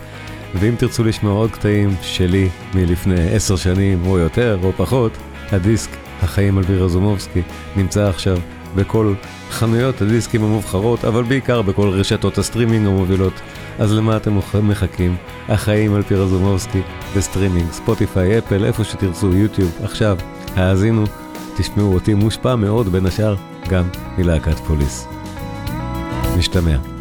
ואם תרצו לשמוע עוד קטעים שלי מלפני עשר שנים או יותר או פחות, הדיסק החיים על פי רזומובסקי נמצא עכשיו בכל חנויות הדיסקים המובחרות, אבל בעיקר בכל רשתות הסטרימינג המובילות. אז למה אתם מחכים? החיים על פי רזומובסקי בסטרימינג, ספוטיפיי, אפל, איפה שתרצו, יוטיוב, עכשיו, האזינו, תשמעו אותי מושפע מאוד בין השאר גם מלהקת פוליס. נשתמע.